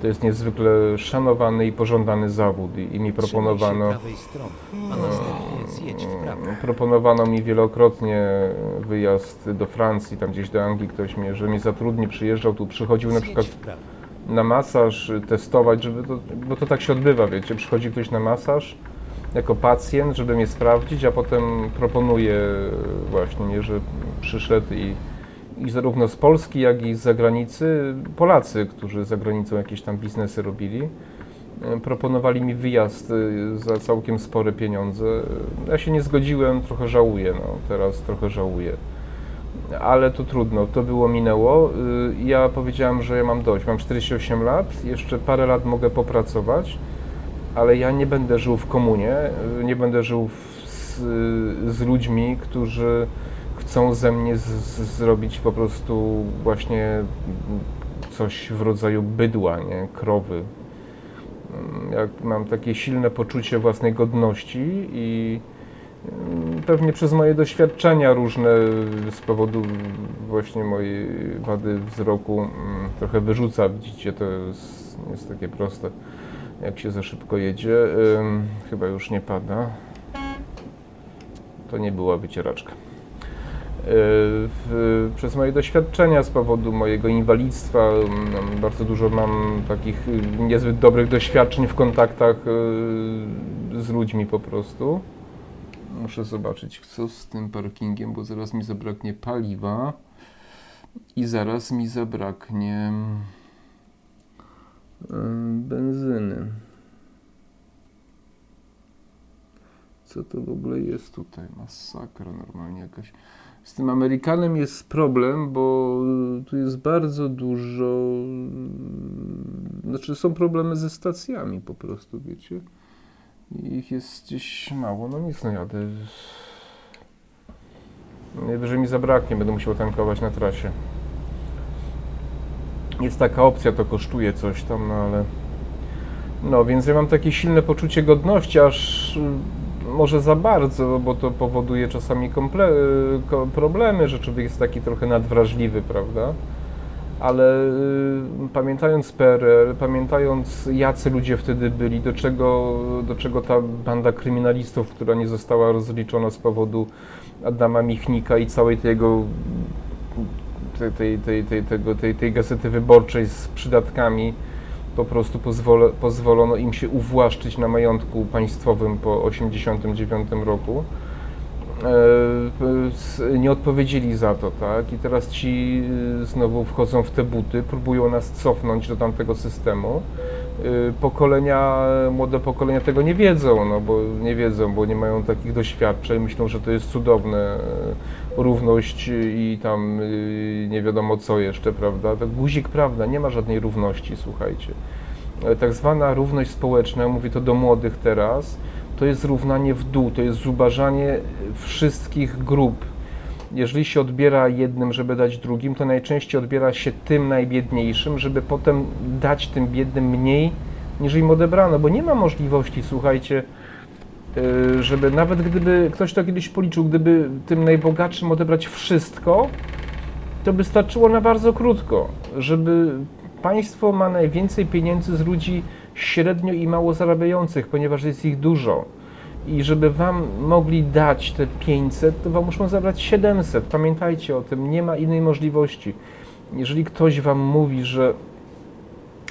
A: to jest niezwykle szanowany i pożądany zawód i, i mi proponowano. Proponowano mi wielokrotnie wyjazd do Francji, tam gdzieś do Anglii ktoś mnie, że mnie zatrudni, przyjeżdżał tu, przychodził na przykład na masaż, testować, żeby to, bo to tak się odbywa, wiecie, przychodzi ktoś na masaż jako pacjent, żeby mnie sprawdzić, a potem proponuje właśnie, nie, że przyszedł i i zarówno z Polski, jak i z zagranicy, Polacy, którzy za granicą jakieś tam biznesy robili, e, proponowali mi wyjazd e, za całkiem spore pieniądze. Ja się nie zgodziłem, trochę żałuję, no, teraz trochę żałuję. Ale to trudno, to było, minęło. E, ja powiedziałem, że ja mam dość, mam 48 lat, jeszcze parę lat mogę popracować, ale ja nie będę żył w komunie, nie będę żył w, z, z ludźmi, którzy chcą ze mnie z, z, zrobić po prostu właśnie coś w rodzaju bydła, nie? krowy. Jak mam takie silne poczucie własnej godności i, Mm, Pewnie przez moje doświadczenia różne z powodu właśnie mojej wady wzroku mm, trochę wyrzuca. Widzicie, to jest, jest takie proste, jak się za szybko jedzie. Chyba już nie pada. To nie była wycieraczka. W, przez moje doświadczenia z powodu mojego inwalidztwa mm, bardzo dużo mam takich y, niezbyt dobrych doświadczeń w kontaktach y, z ludźmi po prostu. Muszę zobaczyć, co z tym parkingiem, bo zaraz mi zabraknie paliwa i zaraz mi zabraknie y, benzyny. Co to w ogóle jest tutaj? Masakra normalnie jakaś. Z tym Amerykanem jest problem, bo tu jest bardzo dużo. Znaczy, są problemy ze stacjami po prostu, wiecie. Ich jest gdzieś mało. No nic, no jadę. Najwyżej mi zabraknie, będę musiał tankować na trasie. Jest taka opcja, to kosztuje coś tam, no ale. No, więc ja mam takie silne poczucie godności, aż może za bardzo, bo to powoduje czasami problemy, że człowiek jest taki trochę nadwrażliwy, prawda? Ale y, pamiętając PRL, pamiętając jacy ludzie wtedy byli, do czego, do czego ta banda kryminalistów, która nie została rozliczona z powodu Adama Michnika i całej tej jego tej, tej, tej, tej, tego, tej, tej gazety wyborczej z przydatkami, po prostu pozwolo, pozwolono im się uwłaszczyć na majątku państwowym po 1989 roku. E, nie odpowiedzieli za to, tak? I teraz ci y, znowu wchodzą w te buty, próbują nas cofnąć do tamtego systemu. Y, Pokolenia, młode pokolenia tego nie wiedzą, no bo nie wiedzą, bo nie mają takich doświadczeń, myślą, że to jest cudowne, równość i tam y, nie wiadomo co jeszcze, prawda? To guzik prawda, nie ma żadnej równości, słuchajcie. E, Tak zwana równość społeczna, mówię to do młodych teraz, to jest równanie w dół, to jest zubażanie wszystkich grup. Jeżeli się odbiera jednym, żeby dać drugim, to najczęściej odbiera się tym najbiedniejszym, żeby potem dać tym biednym mniej, niż im odebrano, bo nie ma możliwości, słuchajcie, żeby nawet gdyby ktoś to kiedyś policzył, gdyby tym najbogatszym odebrać wszystko, to by starczyło na bardzo krótko, żeby państwo ma najwięcej pieniędzy z ludzi średnio i mało zarabiających, ponieważ jest ich dużo. I żeby wam mogli dać te 500, to wam muszą zabrać 700. Pamiętajcie o tym, nie ma innej możliwości. Jeżeli ktoś wam mówi, że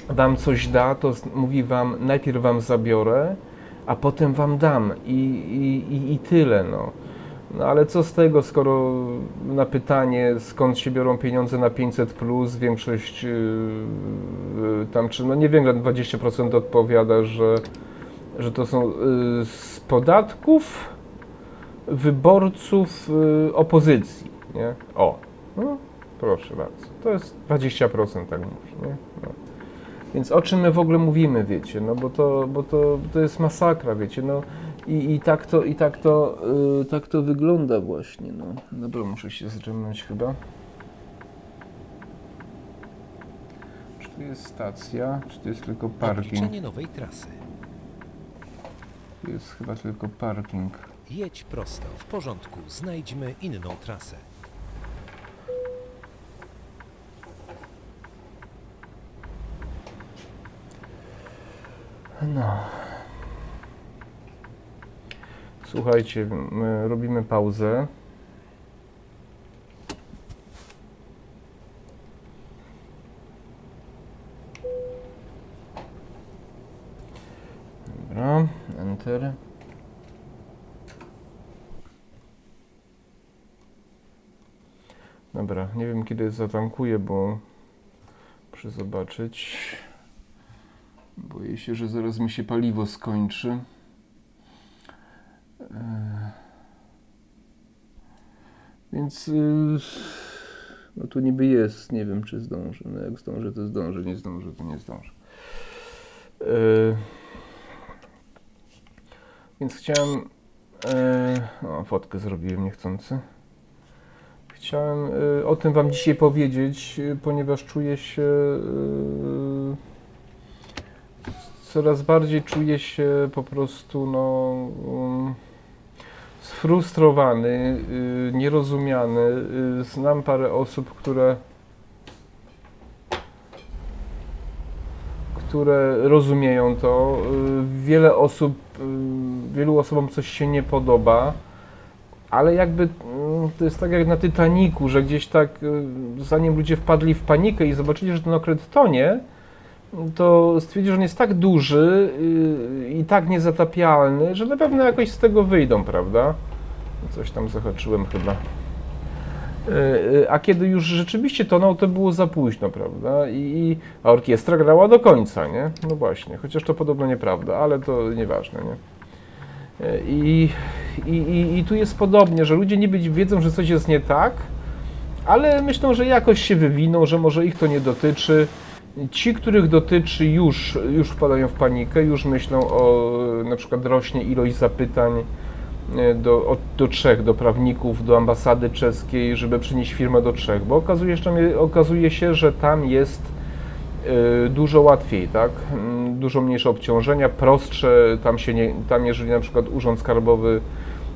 A: wam coś da, to mówi wam, najpierw wam zabiorę, a potem wam dam i, i, i, tyle, no. No ale co z tego, skoro na pytanie, skąd się biorą pieniądze na 500, plus, większość yy, yy, tam, czy no nie wiem, 20% odpowiada, że, że to są yy, z podatków wyborców yy, opozycji, nie? O, no proszę bardzo, to jest 20%, tak mówi, nie? Więc o czym my w ogóle mówimy, wiecie, no bo to, bo to, to jest masakra, wiecie, no i, i tak to, i tak to, yy, tak to wygląda właśnie, no. Dobra, muszę się zdrzemnąć chyba. Czy tu jest stacja, czy to jest tylko parking?
B: Obliczenie nowej trasy.
A: Tu jest chyba tylko parking.
B: Jedź prosto. W porządku. Znajdźmy inną trasę.
A: No. Słuchajcie, my robimy pauzę. Dobra, enter. Dobra, nie wiem kiedy zatankuję, bo muszę zobaczyć. Boję się, że zaraz mi się paliwo skończy. Eee. Więc yy, no tu niby jest, nie wiem czy zdążę. No jak zdążę, to zdążę, nie zdążę, to nie zdążę. Eee. Więc chciałem. Eee, o, fotkę zrobiłem niechcący. Chciałem y, o tym Wam dzisiaj powiedzieć, y, ponieważ czuję się. Coraz bardziej czuję się po prostu no, um, sfrustrowany, y, nierozumiany. Y, Znam parę osób, które które rozumieją to. Y, Wiele osób, wielu osobom coś się nie podoba, ale jakby mm, to jest tak jak na Titaniku, że gdzieś tak zanim ludzie wpadli w panikę i zobaczyli, że ten okręt tonie, to stwierdzili, że on jest tak duży y, i tak niezatapialny, że na pewno jakoś z tego wyjdą, prawda? Coś tam zahaczyłem chyba. Y, y, A kiedy już rzeczywiście tonął, to było za późno, prawda? I, a orkiestra grała do końca, nie? No właśnie, chociaż to podobno nieprawda, ale to nieważne, nie? I, i, I tu jest podobnie, że ludzie niby wiedzą, że coś jest nie tak, ale myślą, że jakoś się wywiną, że może ich to nie dotyczy. Ci, których dotyczy, już, już wpadają w panikę, już myślą o na przykład rośnie ilość zapytań e, do, od, do trzech, do prawników, do ambasady czeskiej, żeby przynieść firmę do trzech, bo okazuje się, okazuje się że tam jest e, dużo łatwiej, tak? Mm, Dużo mniejsze obciążenia, prostsze, tam się nie, tam jeżeli na przykład urząd skarbowy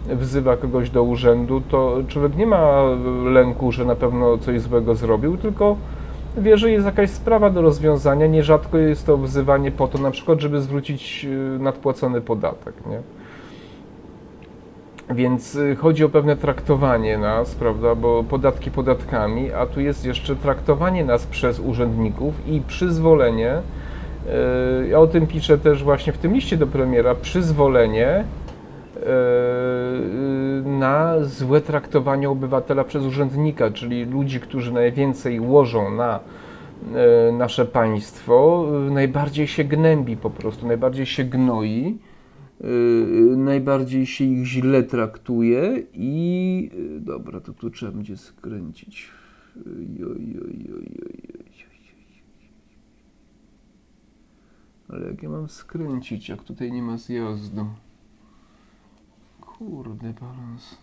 A: wzywa kogoś do urzędu, to człowiek nie ma lęku, że na pewno coś złego zrobił, tylko wie, że jest jakaś sprawa do rozwiązania. Nierzadko jest to wzywanie po to, na przykład, żeby zwrócić y, nadpłacony podatek, nie? Więc y, chodzi o pewne traktowanie nas, prawda, bo podatki podatkami, a tu jest jeszcze traktowanie nas przez urzędników i przyzwolenie, y, ja o tym piszę też właśnie w tym liście do premiera, przyzwolenie na złe traktowanie obywatela przez urzędnika, czyli ludzi, którzy najwięcej łożą na y, nasze państwo, najbardziej się gnębi po prostu, najbardziej się gnoi, najbardziej się ich źle traktuje i dobra, to tu trzeba będzie skręcić. Ale jak ja mam skręcić, jak tutaj nie ma zjazdu? Kurde, balans.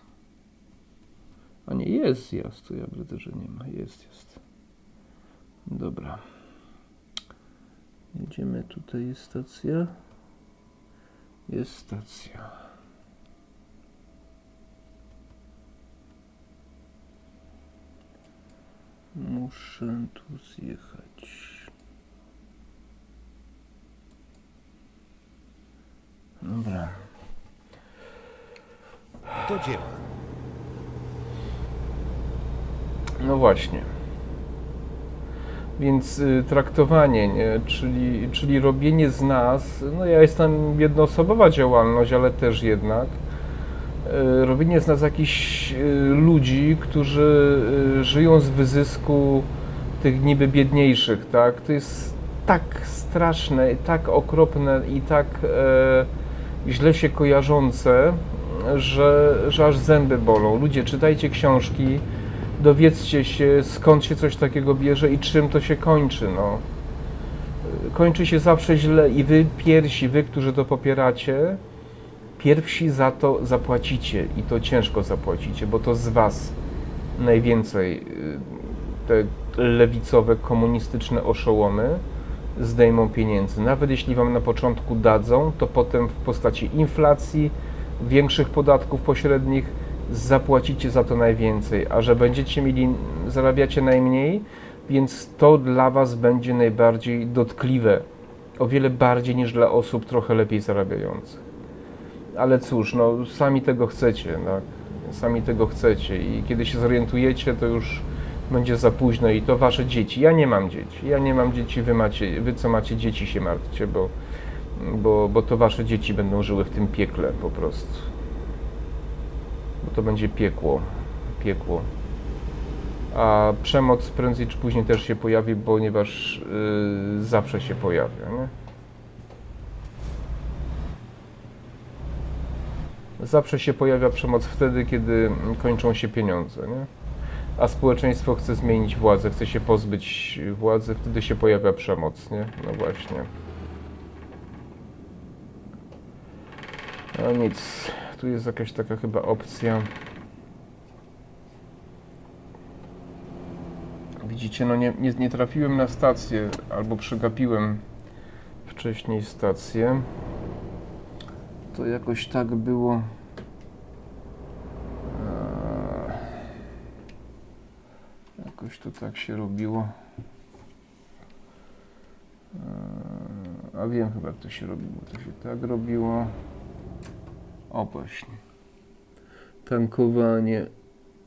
A: A nie, jest zjazd, to ja widzę, że nie ma. Jest, jest. Dobra. Jedziemy, tutaj jest stacja. Jest stacja. Muszę tu zjechać. Dobra.
B: Do dzieła.
A: No właśnie. Więc y, traktowanie, nie? Czyli, czyli robienie z nas, no ja jestem jednoosobowa działalność, ale też jednak, y, robienie z nas jakichś y, ludzi, którzy żyją z wyzysku tych niby biedniejszych, tak? To jest tak straszne, tak okropne i tak e, źle się kojarzące, że, że aż zęby bolą. Ludzie, czytajcie książki, dowiedzcie się skąd się coś takiego bierze i czym to się kończy. No. Kończy się zawsze źle i wy pierwsi, wy, którzy to popieracie, pierwsi za to zapłacicie i to ciężko zapłacicie, bo to z was najwięcej y, te lewicowe, komunistyczne oszołomy zdejmą pieniędzy. Nawet jeśli wam na początku dadzą, to potem w postaci inflacji, większych podatków pośrednich zapłacicie za to najwięcej, a że będziecie mieli, zarabiacie najmniej, więc to dla was będzie najbardziej dotkliwe, o wiele bardziej niż dla osób trochę lepiej zarabiających. Ale cóż, no sami tego chcecie, tak? Sami tego chcecie i kiedy się zorientujecie, to już będzie za późno i to wasze dzieci. Ja nie mam dzieci. Ja nie mam dzieci, wy macie, wy co macie dzieci się martwcie, bo, bo, bo to wasze dzieci będą żyły w tym piekle po prostu. Bo to będzie piekło. Piekło. A przemoc prędzej czy później też się pojawi, ponieważ yy, zawsze się pojawia, nie? Zawsze się pojawia przemoc wtedy, kiedy kończą się pieniądze, nie? A społeczeństwo chce zmienić władzę, chce się pozbyć władzy, wtedy się pojawia przemoc, nie? No właśnie. No nic, tu jest jakaś taka chyba opcja. Widzicie, no nie, nie, nie trafiłem na stację, albo przegapiłem wcześniej stację. To jakoś tak było. Eee, jakoś to tak się robiło. Eee, a wiem chyba jak to się robiło. To się tak robiło. O właśnie. Tankowanie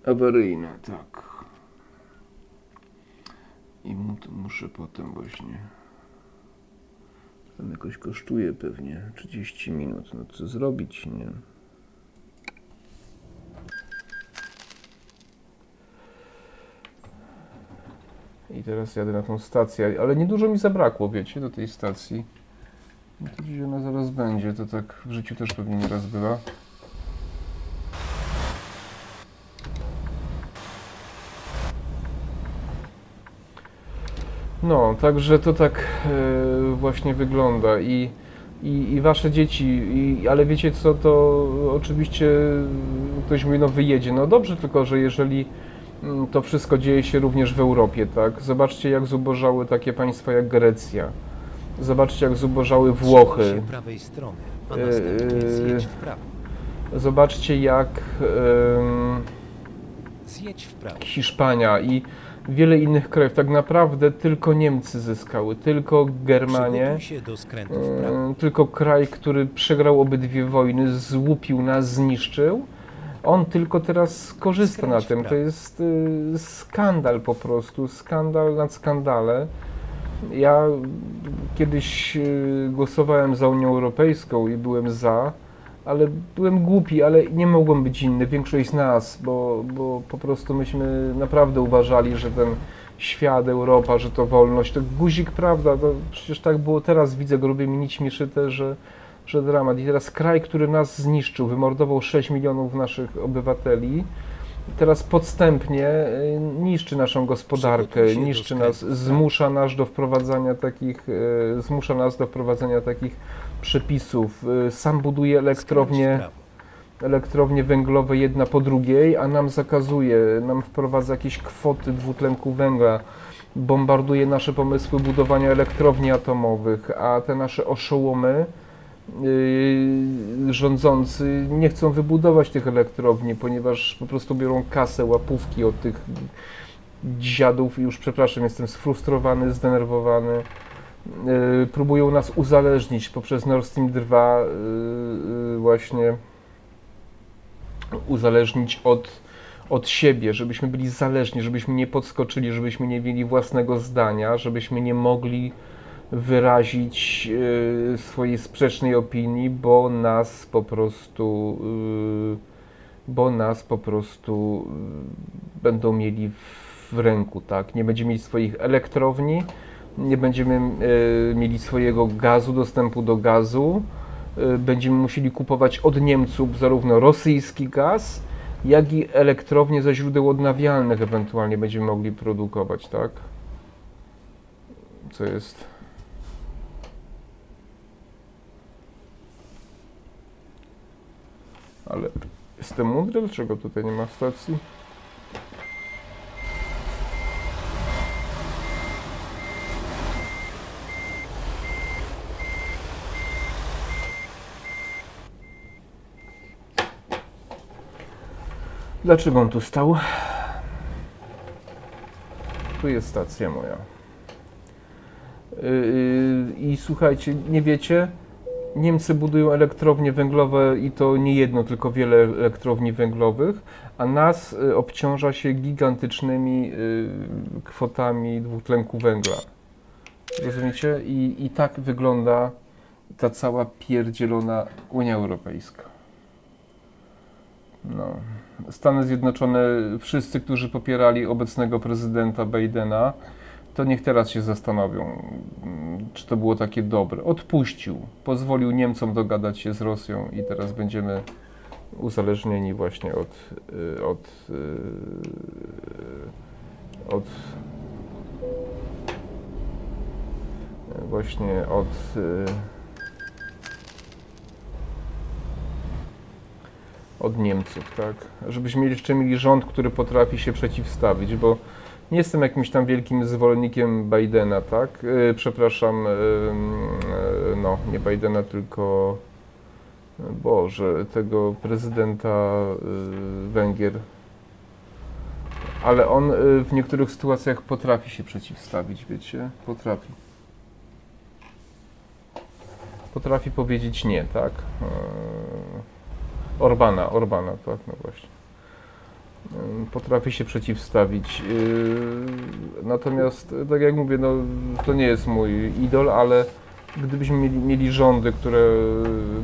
A: awaryjne, tak. I mu, to muszę potem właśnie. Tam jakoś kosztuje pewnie 30 minut. No co zrobić, nie? I teraz jadę na tą stację, ale niedużo mi zabrakło, wiecie, do tej stacji. No to gdzieś ona zaraz będzie, to tak w życiu też pewnie nieraz bywa. No, także to tak e, właśnie wygląda i, i, i wasze dzieci, i, ale wiecie co, to oczywiście ktoś mówi, no wyjedzie, no dobrze, tylko że jeżeli mm, to wszystko dzieje się również w Europie, tak? Zobaczcie jak zubożały takie państwa jak Grecja, zobaczcie jak zubożały Włochy,
B: prawej strony, a następnie
A: Eee.
B: zjedź w prawo.
A: zobaczcie jak
B: Zjedź w prawo.
A: Hiszpania i wiele innych krajów, tak naprawdę tylko Niemcy zyskały, tylko Germanie. E, Tylko kraj, który przegrał obydwie wojny, złupił nas, zniszczył. On tylko teraz korzysta
B: Skręć
A: na tym. To jest y, skandal po prostu, skandal nad skandale. Ja kiedyś y, głosowałem za Unią Europejską i byłem za, ale byłem głupi, ale nie mogłem być inny, większość z nas, bo, bo po prostu myśmy naprawdę uważali, że ten świat, Europa, że to wolność, to guzik, prawda, to przecież tak było teraz, widzę grubymi nićmi szyte, że, że dramat. I teraz kraj, który nas zniszczył, wymordował 6 milionów naszych obywateli, teraz podstępnie y, niszczy naszą gospodarkę, niszczy nas, zmusza nas do wprowadzania takich, y, zmusza nas do wprowadzenia takich przepisów. Y, Sam buduje elektrownie, elektrownie węglowe jedna po drugiej, a nam zakazuje, nam wprowadza jakieś kwoty dwutlenku węgla, bombarduje nasze pomysły budowania elektrowni atomowych, a te nasze oszołomy rządzący nie chcą wybudować tych elektrowni, ponieważ po prostu biorą kasę, łapówki od tych dziadów i już przepraszam, jestem sfrustrowany, zdenerwowany. Yy, próbują nas uzależnić poprzez Nord Stream 2 yy, yy, właśnie uzależnić od, od siebie, żebyśmy byli zależni, żebyśmy nie podskoczyli, żebyśmy nie mieli własnego zdania, żebyśmy nie mogli wyrazić yy, swojej sprzecznej opinii, bo nas po prostu yy, bo nas po prostu yy, będą mieli w, ręku, tak? Nie będziemy mieli swoich elektrowni, nie będziemy mieli swojego gazu, dostępu do gazu, będziemy musieli kupować od Niemców zarówno rosyjski gaz, jak i elektrownie ze źródeł odnawialnych ewentualnie będziemy mogli produkować, tak? Co jest. Ale jestem mądry, dlaczego tutaj nie ma stacji? Dlaczego on tu stał? Tu jest stacja moja. Yy, I słuchajcie, nie wiecie, Niemcy budują elektrownie węglowe i to nie jedno, tylko wiele elektrowni węglowych, a nas y, obciąża się gigantycznymi y, kwotami dwutlenku węgla. Rozumiecie? I, I tak wygląda ta cała pierdzielona Unia Europejska. No. Stany Zjednoczone, wszyscy, którzy popierali obecnego prezydenta Bidena, to niech teraz się zastanowią, mm, czy to było takie dobre. Odpuścił, pozwolił Niemcom dogadać się z Rosją i teraz będziemy uzależnieni właśnie od, y, od, y, od właśnie od y, od Niemców, tak? Żebyśmy jeszcze mieli rząd, który potrafi się przeciwstawić, bo nie jestem jakimś tam wielkim zwolennikiem Bidena, tak? Yy, przepraszam, yy, yy, no, nie Bidena, tylko Boże, tego prezydenta Węgier. ale on y, w niektórych sytuacjach potrafi się przeciwstawić, wiecie? Potrafi. Potrafi powiedzieć nie, tak? Orbana, Orbana, tak, no właśnie. E, Potrafi się przeciwstawić. E, Natomiast, tak jak mówię, no, to nie jest mój idol, ale gdybyśmy mieli, mieli rządy, które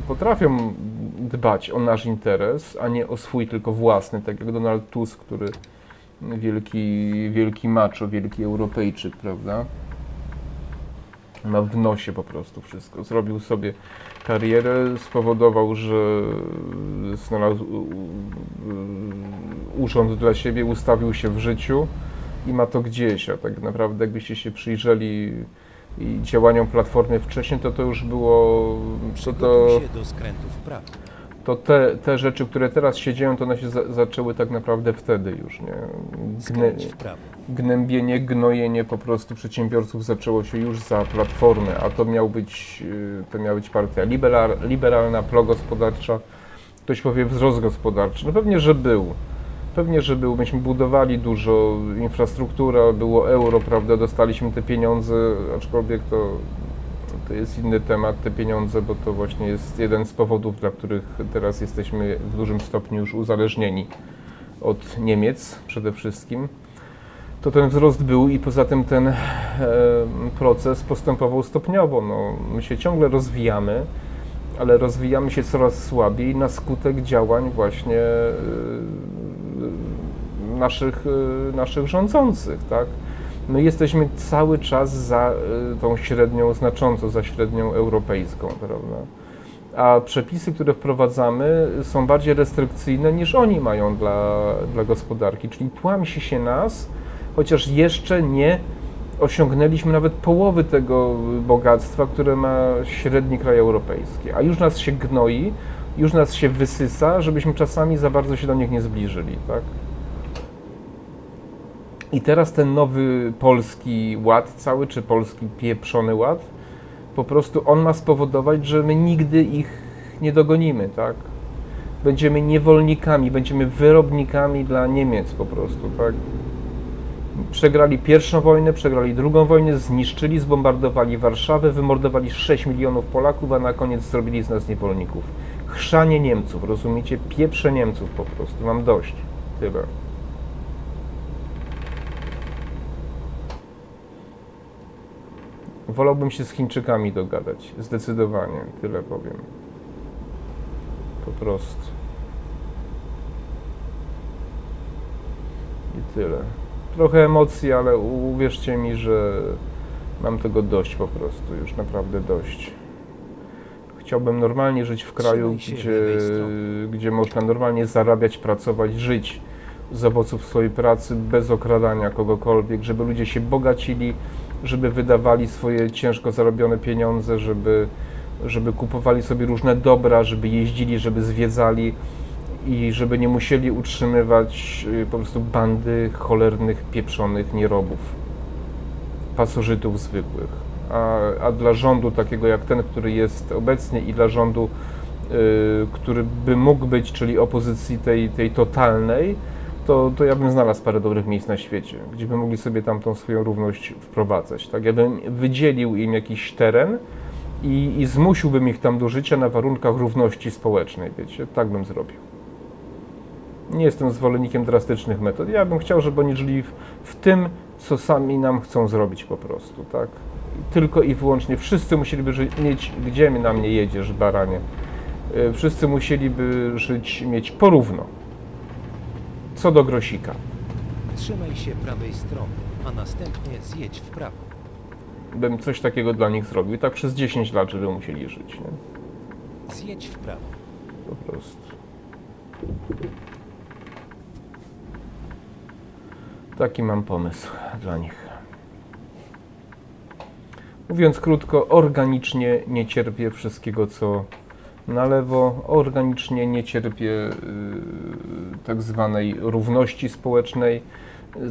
A: potrafią dbać o nasz interes, a nie o swój tylko własny, tak jak Donald Tusk, który wielki, wielki macho, wielki Europejczyk, prawda? Ma w nosie po prostu wszystko. Zrobił sobie karierę, spowodował, że znalazł urząd dla siebie, ustawił się w życiu i ma to gdzieś. A tak naprawdę, jakbyście się przyjrzeli działaniom Platformy wcześniej, to to już było. To,
B: Przygotuj
A: to,
B: się do skrętu w prawo.
A: To te, te rzeczy, które teraz się dzieją, to one się za, zaczęły tak naprawdę wtedy już. Nie?
B: Prawo.
A: gnębienie, gnojenie po prostu przedsiębiorców zaczęło się już za Platformy, a to miał być, y, to miała być partia liberal, liberalna, progospodarcza. Ktoś powie wzrost gospodarczy. No pewnie, że był. Pewnie, że był. Myśmy budowali dużo, infrastruktura, było euro, prawda, dostaliśmy te pieniądze, aczkolwiek to, to jest inny temat, te pieniądze, bo to właśnie jest jeden z powodów, dla których teraz jesteśmy w dużym stopniu już uzależnieni od Niemiec przede wszystkim to ten wzrost był i poza tym ten e, proces postępował stopniowo. No, my się ciągle rozwijamy, ale rozwijamy się coraz słabiej na skutek działań właśnie e, naszych, e, naszych rządzących, tak? My jesteśmy cały czas za e, tą średnią, znacząco za średnią europejską, prawda? A przepisy, które wprowadzamy, są bardziej restrykcyjne niż oni mają dla, dla gospodarki, czyli tłamsi się nas, chociaż jeszcze nie osiągnęliśmy nawet połowy tego bogactwa, które ma średni kraj europejski, a już nas się gnoi, już nas się wysysa, żebyśmy czasami za bardzo się do nich nie zbliżyli, tak? I teraz ten nowy polski ład cały, czy polski pieprzony ład, po prostu on ma spowodować, że my nigdy ich nie dogonimy, tak? Będziemy niewolnikami, będziemy wyrobnikami dla Niemiec po prostu, tak? Przegrali pierwszą wojnę, przegrali drugą wojnę, zniszczyli, zbombardowali Warszawę, wymordowali 6 milionów Polaków, a na koniec zrobili z nas niewolników. Chrzanie Niemców, rozumiecie? Pieprze Niemców po prostu. Mam dość. Tyle. Wolałbym się z Chińczykami dogadać. Zdecydowanie. Tyle powiem. Po prostu. I tyle. Trochę emocji, ale uwierzcie mi, że mam tego dość po prostu. Już naprawdę dość. Chciałbym normalnie żyć w kraju, gdzie, gdzie można normalnie zarabiać, pracować, żyć z owoców swojej pracy bez okradania kogokolwiek, żeby ludzie się bogacili, żeby wydawali swoje ciężko zarobione pieniądze, żeby, żeby kupowali sobie różne dobra, żeby jeździli, żeby zwiedzali i żeby nie musieli utrzymywać y, po prostu bandy cholernych, pieprzonych nierobów, pasożytów zwykłych. A, a dla rządu takiego jak ten, który jest obecnie i dla rządu, y, który by mógł być, czyli opozycji tej, tej totalnej, to, to ja bym znalazł parę dobrych miejsc na świecie, gdzie by mogli sobie tam tą swoją równość wprowadzać. Tak? Ja bym wydzielił im jakiś teren i, i zmusiłbym ich tam do życia na warunkach równości społecznej, wiecie, tak bym zrobił. Nie jestem zwolennikiem drastycznych metod. Ja bym chciał, żeby oni żyli w, w tym, co sami nam chcą zrobić po prostu, tak? Tylko i wyłącznie. Wszyscy musieliby żyć, mieć, gdzie na mnie jedziesz, baranie? Y, Wszyscy musieliby żyć, mieć porówno. Co do grosika.
B: Trzymaj się prawej strony, a następnie zjedź w prawo.
A: Bym coś takiego dla nich zrobił. Tak przez 10 lat, żeby musieli żyć, nie?
B: Zjedź w prawo.
A: Po prostu. Taki mam pomysł dla nich. Mówiąc krótko, organicznie nie cierpię wszystkiego, co na lewo. Organicznie nie cierpię y, tak zwanej równości społecznej.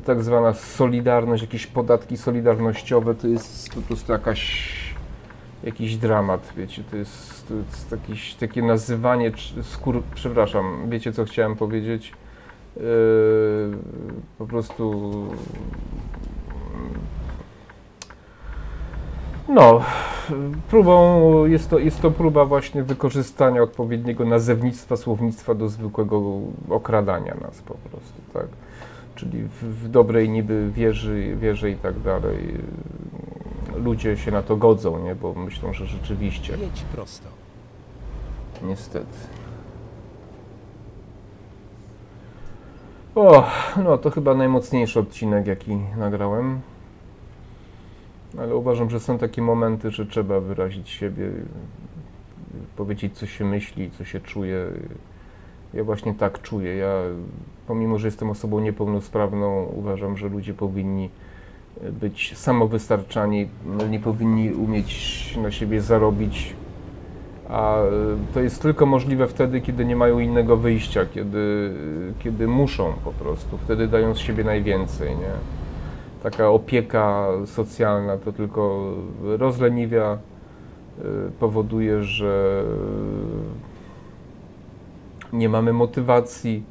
A: Tak zwana solidarność, jakieś podatki solidarnościowe to jest po prostu jakaś jakiś dramat, wiecie, to jest, to jest jakieś takie nazywanie, skór, przepraszam, wiecie co chciałem powiedzieć? Yy, po prostu no, próbą jest to, jest to próba właśnie wykorzystania odpowiedniego nazewnictwa, słownictwa do zwykłego okradania nas po prostu, tak? Czyli w, w dobrej niby wierzy, wierzy i tak dalej. Ludzie się na to godzą, nie? Bo myślą, że rzeczywiście.
B: Jedź prosto.
A: Niestety. O, no to chyba najmocniejszy odcinek, jaki nagrałem. Ale uważam, że są takie momenty, że trzeba wyrazić siebie, powiedzieć, co się myśli, co się czuje. Ja właśnie tak czuję. Ja, pomimo, że jestem osobą niepełnosprawną, uważam, że ludzie powinni być samowystarczani, nie powinni umieć na siebie zarobić a e, to jest tylko możliwe wtedy, kiedy nie mają innego wyjścia, kiedy, kiedy muszą po prostu, wtedy dają z siebie najwięcej, nie? Taka opieka socjalna to tylko rozleniwia, e, powoduje, że nie mamy motywacji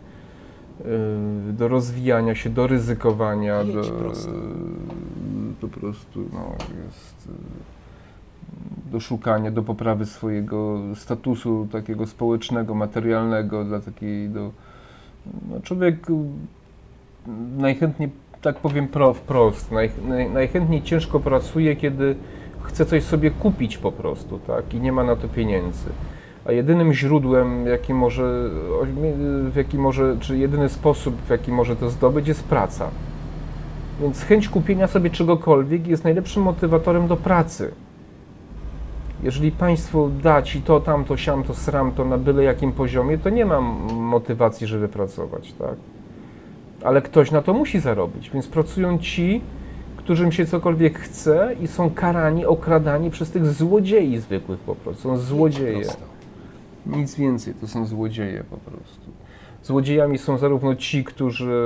A: e, do rozwijania się, do ryzykowania, do,
B: prosto.
A: po prostu no, jest do szukania, do poprawy swojego statusu takiego społecznego, materialnego, dla takiej do... No, człowiek najchętniej, tak powiem pro, wprost, naj, naj, najchętniej ciężko pracuje, kiedy chce coś sobie kupić po prostu, tak, i nie ma na to pieniędzy. A jedynym źródłem, jaki może, w jaki może, czy jedyny sposób, w jaki może to zdobyć, jest praca. Więc chęć kupienia sobie czegokolwiek jest najlepszym motywatorem do pracy. Jeżeli państwo da ci to, tamto, siamto, sramto na byle jakim poziomie, to nie mam motywacji, żeby pracować, tak? Ale ktoś na to musi zarobić, więc pracują ci, którym się cokolwiek chce i są karani, okradani przez tych złodziei zwykłych po prostu. Są złodzieje. Nic więcej, to są złodzieje po prostu. Złodziejami są zarówno ci, którzy,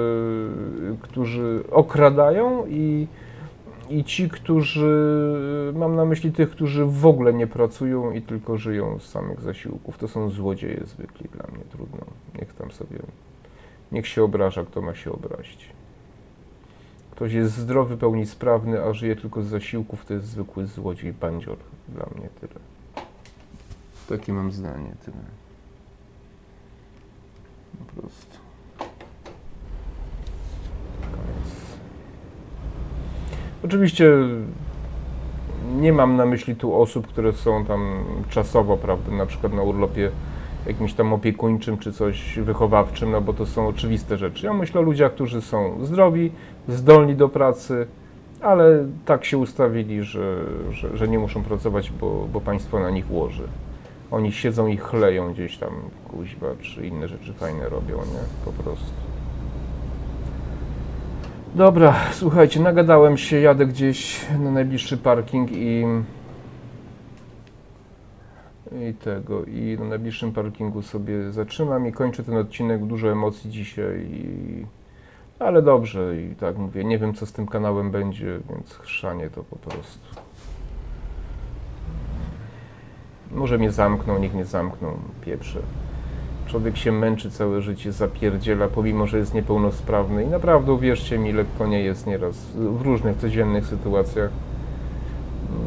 A: którzy okradają i, i ci, którzy, mam na myśli tych, którzy w ogóle nie pracują i tylko żyją z samych zasiłków. To są złodzieje zwykli dla mnie, trudno. Niech tam sobie, niech się obraża, kto ma się obrazić. Ktoś jest zdrowy, pełni sprawny, a żyje tylko z zasiłków, to jest zwykły złodziej, bandzior. Dla mnie tyle. Takie mam zdanie, tyle. Po prostu. Koniec. Oczywiście nie mam na myśli tu osób, które są tam czasowo, prawda, na przykład na urlopie jakimś tam opiekuńczym czy coś wychowawczym, no bo to są oczywiste rzeczy. Ja myślę o ludziach, którzy są zdrowi, zdolni do pracy, ale tak się ustawili, że, że, że nie muszą pracować, bo, bo państwo na nich łoży. Oni siedzą i chleją gdzieś tam kuźba, czy inne rzeczy fajne robią, nie? Po prostu. Dobra, słuchajcie, nagadałem się, jadę gdzieś na najbliższy parking i i tego, i na najbliższym parkingu sobie zatrzymam i kończę ten odcinek, dużo emocji dzisiaj, i, ale dobrze i tak mówię, nie wiem co z tym kanałem będzie, więc chrzanie to po prostu. Może mnie zamkną, niech mnie zamkną, pieprze. Człowiek się męczy całe życie, zapierdziela, pomimo, że jest niepełnosprawny i naprawdę, uwierzcie mi, lekko nie jest nieraz w różnych codziennych sytuacjach.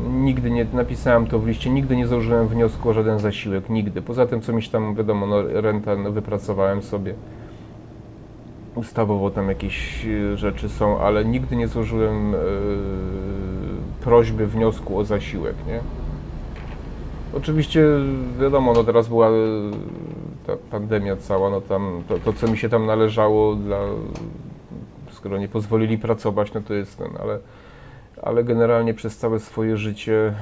A: Nigdy nie, napisałem to w liście, nigdy nie założyłem wniosku o żaden zasiłek, nigdy. Poza tym, co miś tam, wiadomo, no, renta no, wypracowałem sobie. Ustawowo tam jakieś e, rzeczy są, ale nigdy nie złożyłem e, prośby, wniosku o zasiłek, nie? Oczywiście, wiadomo, no teraz była e, ta pandemia cała, no tam, to, to co mi się tam należało dla, skoro nie pozwolili pracować, no to jest ten, ale, ale generalnie przez całe swoje życie,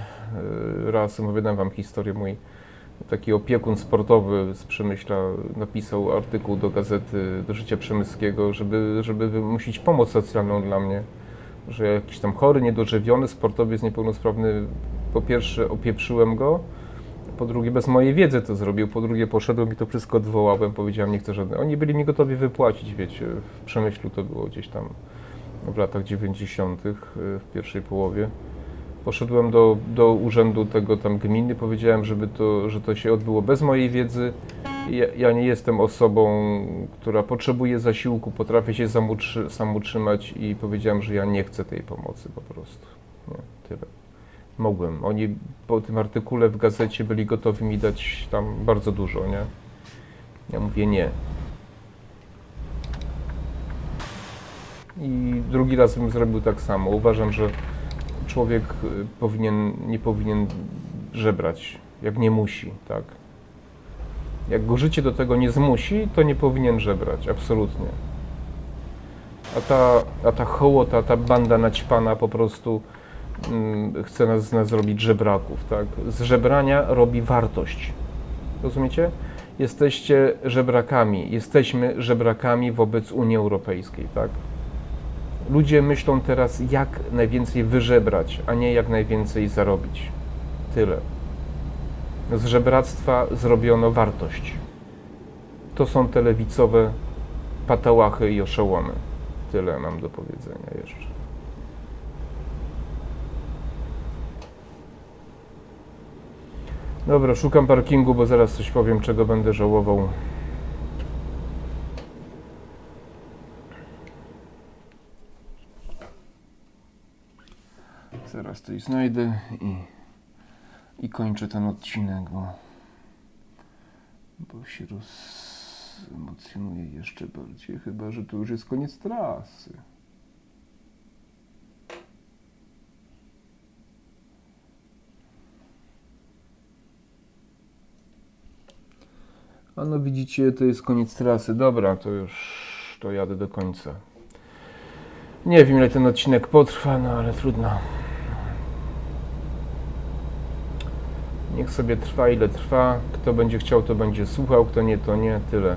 A: e, raz opowiadam wam historię, mój taki opiekun sportowy z Przemyśla napisał artykuł do gazety, do Życia Przemyskiego, żeby, żeby wymusić pomoc socjalną dla mnie, że jakiś tam chory, niedożywiony sportowiec niepełnosprawny, po pierwsze opieprzyłem go, po drugie bez mojej wiedzy to zrobił, po drugie poszedłem i to wszystko odwołałem, powiedziałem nie chcę żadnego. Oni byli mi gotowi wypłacić, wiecie, w Przemyślu to było gdzieś tam w latach 90. w pierwszej połowie. Poszedłem do, do urzędu tego tam gminy, powiedziałem, żeby to, że to się odbyło bez mojej wiedzy Ja, ja nie jestem osobą, która potrzebuje zasiłku, potrafię się sam utrzymać i powiedziałem, że ja nie chcę tej pomocy po prostu. Nie, tyle. Mogłem. Oni po tym artykule w gazecie byli gotowi mi dać tam bardzo dużo, nie? Ja mówię nie. I drugi raz bym zrobił tak samo. Uważam, że człowiek y, powinien, nie powinien żebrać, jak nie musi, tak? Jak go życie do tego nie zmusi, to nie powinien żebrać, absolutnie. A ta, a ta hołota, ta banda naćpana po prostu mm, chce nas z nas zrobić żebraków, tak? Z żebrania robi wartość. Rozumiecie? Jesteście żebrakami, jesteśmy żebrakami wobec Unii Europejskiej, tak? Ludzie myślą teraz, jak najwięcej wyżebrać, a nie jak najwięcej zarobić. Tyle. Z żebractwa zrobiono wartość. To są te lewicowe patałachy i oszołomy. Tyle mam do powiedzenia jeszcze. Dobra, szukam parkingu, bo zaraz coś powiem, czego będę żałował. Zaraz coś znajdę i, i kończę ten odcinek, bo, bo się rozemocjonuję jeszcze bardziej, chyba że to już jest koniec trasy. A no widzicie, to jest koniec trasy. Dobra, to już to jadę do końca. Nie wiem ile ten odcinek potrwa, no ale trudno. Niech sobie trwa ile trwa. Kto będzie chciał, to będzie słuchał, kto nie, to nie. Tyle.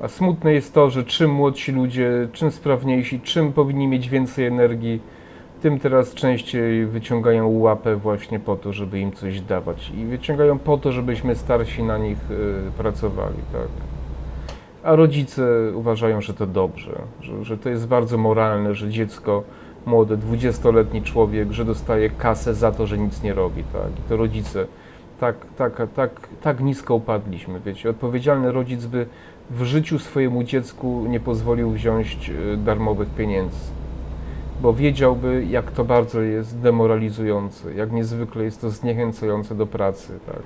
A: A smutne jest to, że czym młodsi ludzie, czym sprawniejsi, czym powinni mieć więcej energii, tym teraz częściej wyciągają łapę właśnie po to, żeby im coś dawać. I wyciągają po to, żebyśmy starsi na nich y, pracowali, tak. A rodzice uważają, że to dobrze, że, że to jest bardzo moralne, że dziecko młody, dwudziestoletni człowiek, że dostaje kasę za to, że nic nie robi, tak? I to rodzice, tak, tak, tak, tak nisko upadliśmy, wiecie. Odpowiedzialny rodzic by w życiu swojemu dziecku nie pozwolił wziąć y, darmowych pieniędzy, bo wiedziałby, jak to bardzo jest demoralizujące, jak niezwykle jest to zniechęcające do pracy, tak.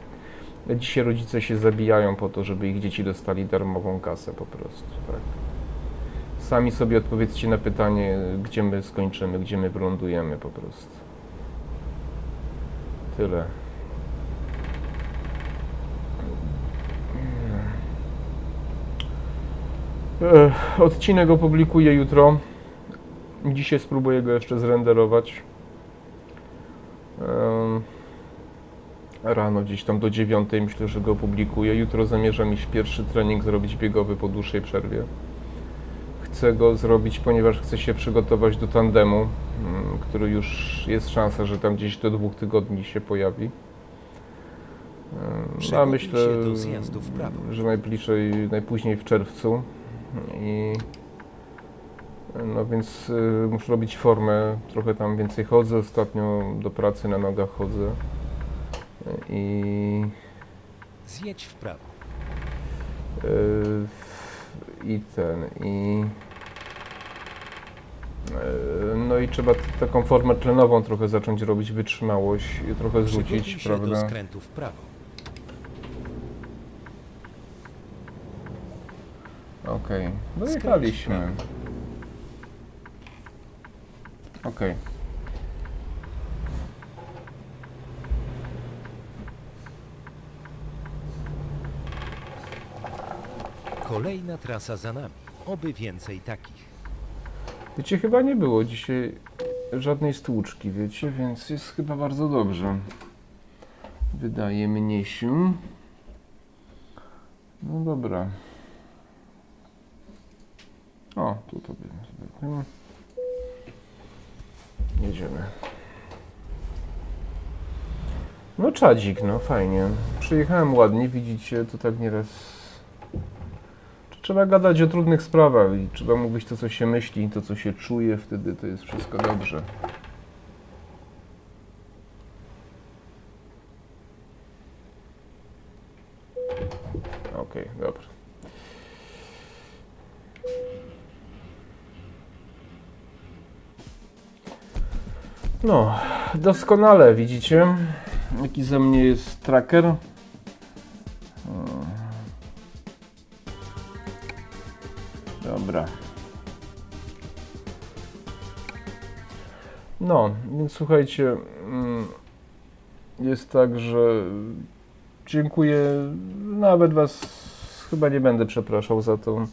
A: Dzisiaj rodzice się zabijają po to, żeby ich dzieci dostali darmową kasę po prostu, tak. Sami sobie odpowiedzcie na pytanie, gdzie my skończymy, gdzie my wylądujemy po prostu. Tyle. Ech, Odcinek opublikuję jutro. Dzisiaj spróbuję go jeszcze zrenderować. Em, Rano gdzieś tam do dziewiątej myślę, że go opublikuję. Jutro zamierzam iść pierwszy trening zrobić biegowy po dłuższej przerwie chcę go zrobić, ponieważ chcę się przygotować do tandemu, mm, który już jest szansa, że tam gdzieś do dwóch tygodni się pojawi. A
B: Przygotuj
A: myślę,
B: się do zjazdu w prawo.
A: że najbliżej, najpóźniej w czerwcu. I no więc y, muszę robić formę, trochę tam więcej chodzę, ostatnio do pracy na nogach chodzę. I
B: Zjedź w prawo.
A: Yy, i ten i yy, no i trzeba taką formę tlenową trochę zacząć robić, wytrzymałość i trochę zrzucić,
B: się do
A: prawda?
B: skrętu w prawo.
A: Okej,
B: w
A: dojechaliśmy. Okej,
B: Kolejna trasa za nami. Oby więcej takich.
A: wiecie, chyba nie było dzisiaj żadnej stłuczki, wiecie, więc jest chyba bardzo dobrze. Wydaje mnie się. No dobra. O, tu to będzie. Jedziemy. No czadzik, no fajnie. Przyjechałem ładnie, widzicie, to tak nieraz... Trzeba gadać o trudnych sprawach i trzeba mówić to, co się myśli, to, co się czuje, wtedy to jest wszystko dobrze. Okej, dobra. No, doskonale widzicie, jaki ze mnie jest tracker. Słuchajcie, mm, jest tak, że dziękuję, nawet Was chyba nie będę przepraszał za to,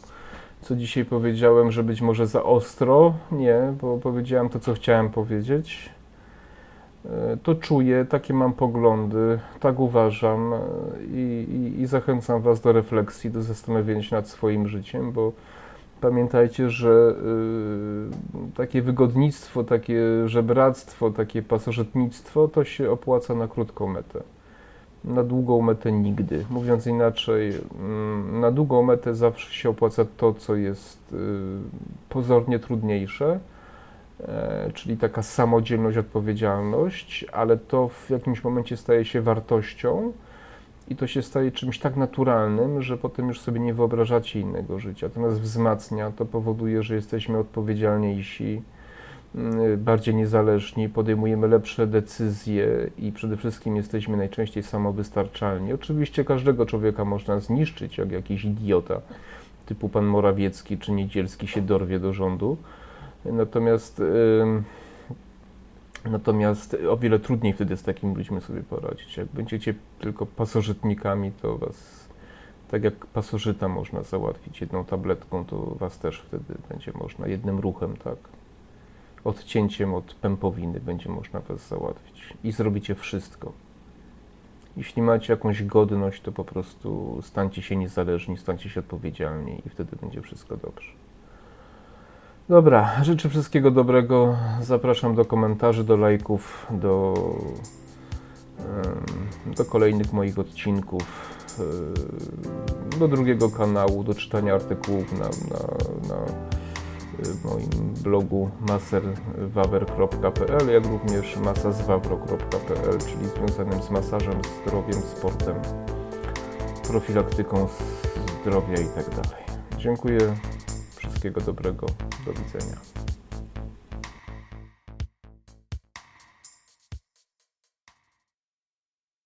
A: co dzisiaj powiedziałem, że być może za ostro. Nie, bo powiedziałem to, co chciałem powiedzieć. E, To czuję, takie mam poglądy, tak uważam e, i, i, i zachęcam Was do refleksji, do zastanowienia się nad swoim życiem, bo pamiętajcie, że y, takie wygodnictwo, takie żebractwo, takie pasożytnictwo to się opłaca na krótką metę. Na długą metę nigdy. Mówiąc inaczej, mm, na długą metę zawsze się opłaca to, co jest y, pozornie trudniejsze, e, czyli taka samodzielność, odpowiedzialność, ale to w jakimś momencie staje się wartością i to się staje czymś tak naturalnym, że potem już sobie nie wyobrażacie innego życia. To nas wzmacnia, to powoduje, że jesteśmy odpowiedzialniejsi, mm, bardziej niezależni, podejmujemy lepsze decyzje i przede wszystkim jesteśmy najczęściej samowystarczalni. Oczywiście każdego człowieka można zniszczyć, jak jakiś idiota, typu pan Morawiecki czy Niedzielski się dorwie do rządu. Natomiast ym, Natomiast o wiele trudniej wtedy z takimi ludźmi sobie poradzić. Jak będziecie tylko pasożytnikami, to was, tak jak pasożyta można załatwić jedną tabletką, to was też wtedy będzie można jednym ruchem, tak. Odcięciem od pępowiny będzie można was załatwić. I zrobicie wszystko. Jeśli macie jakąś godność, to po prostu stańcie się niezależni, stańcie się odpowiedzialni i wtedy będzie wszystko dobrze. Dobra, życzę wszystkiego dobrego. Zapraszam do komentarzy, do lajków, do, do kolejnych moich odcinków, do drugiego kanału, do czytania artykułów na, na, na e, moim blogu maserwawer.pl, jak również masazwawro.pl, czyli związanym z masażem, zdrowiem, sportem, profilaktyką zdrowia i tak. Dziękuję. Wszystkiego dobrego. Do widzenia.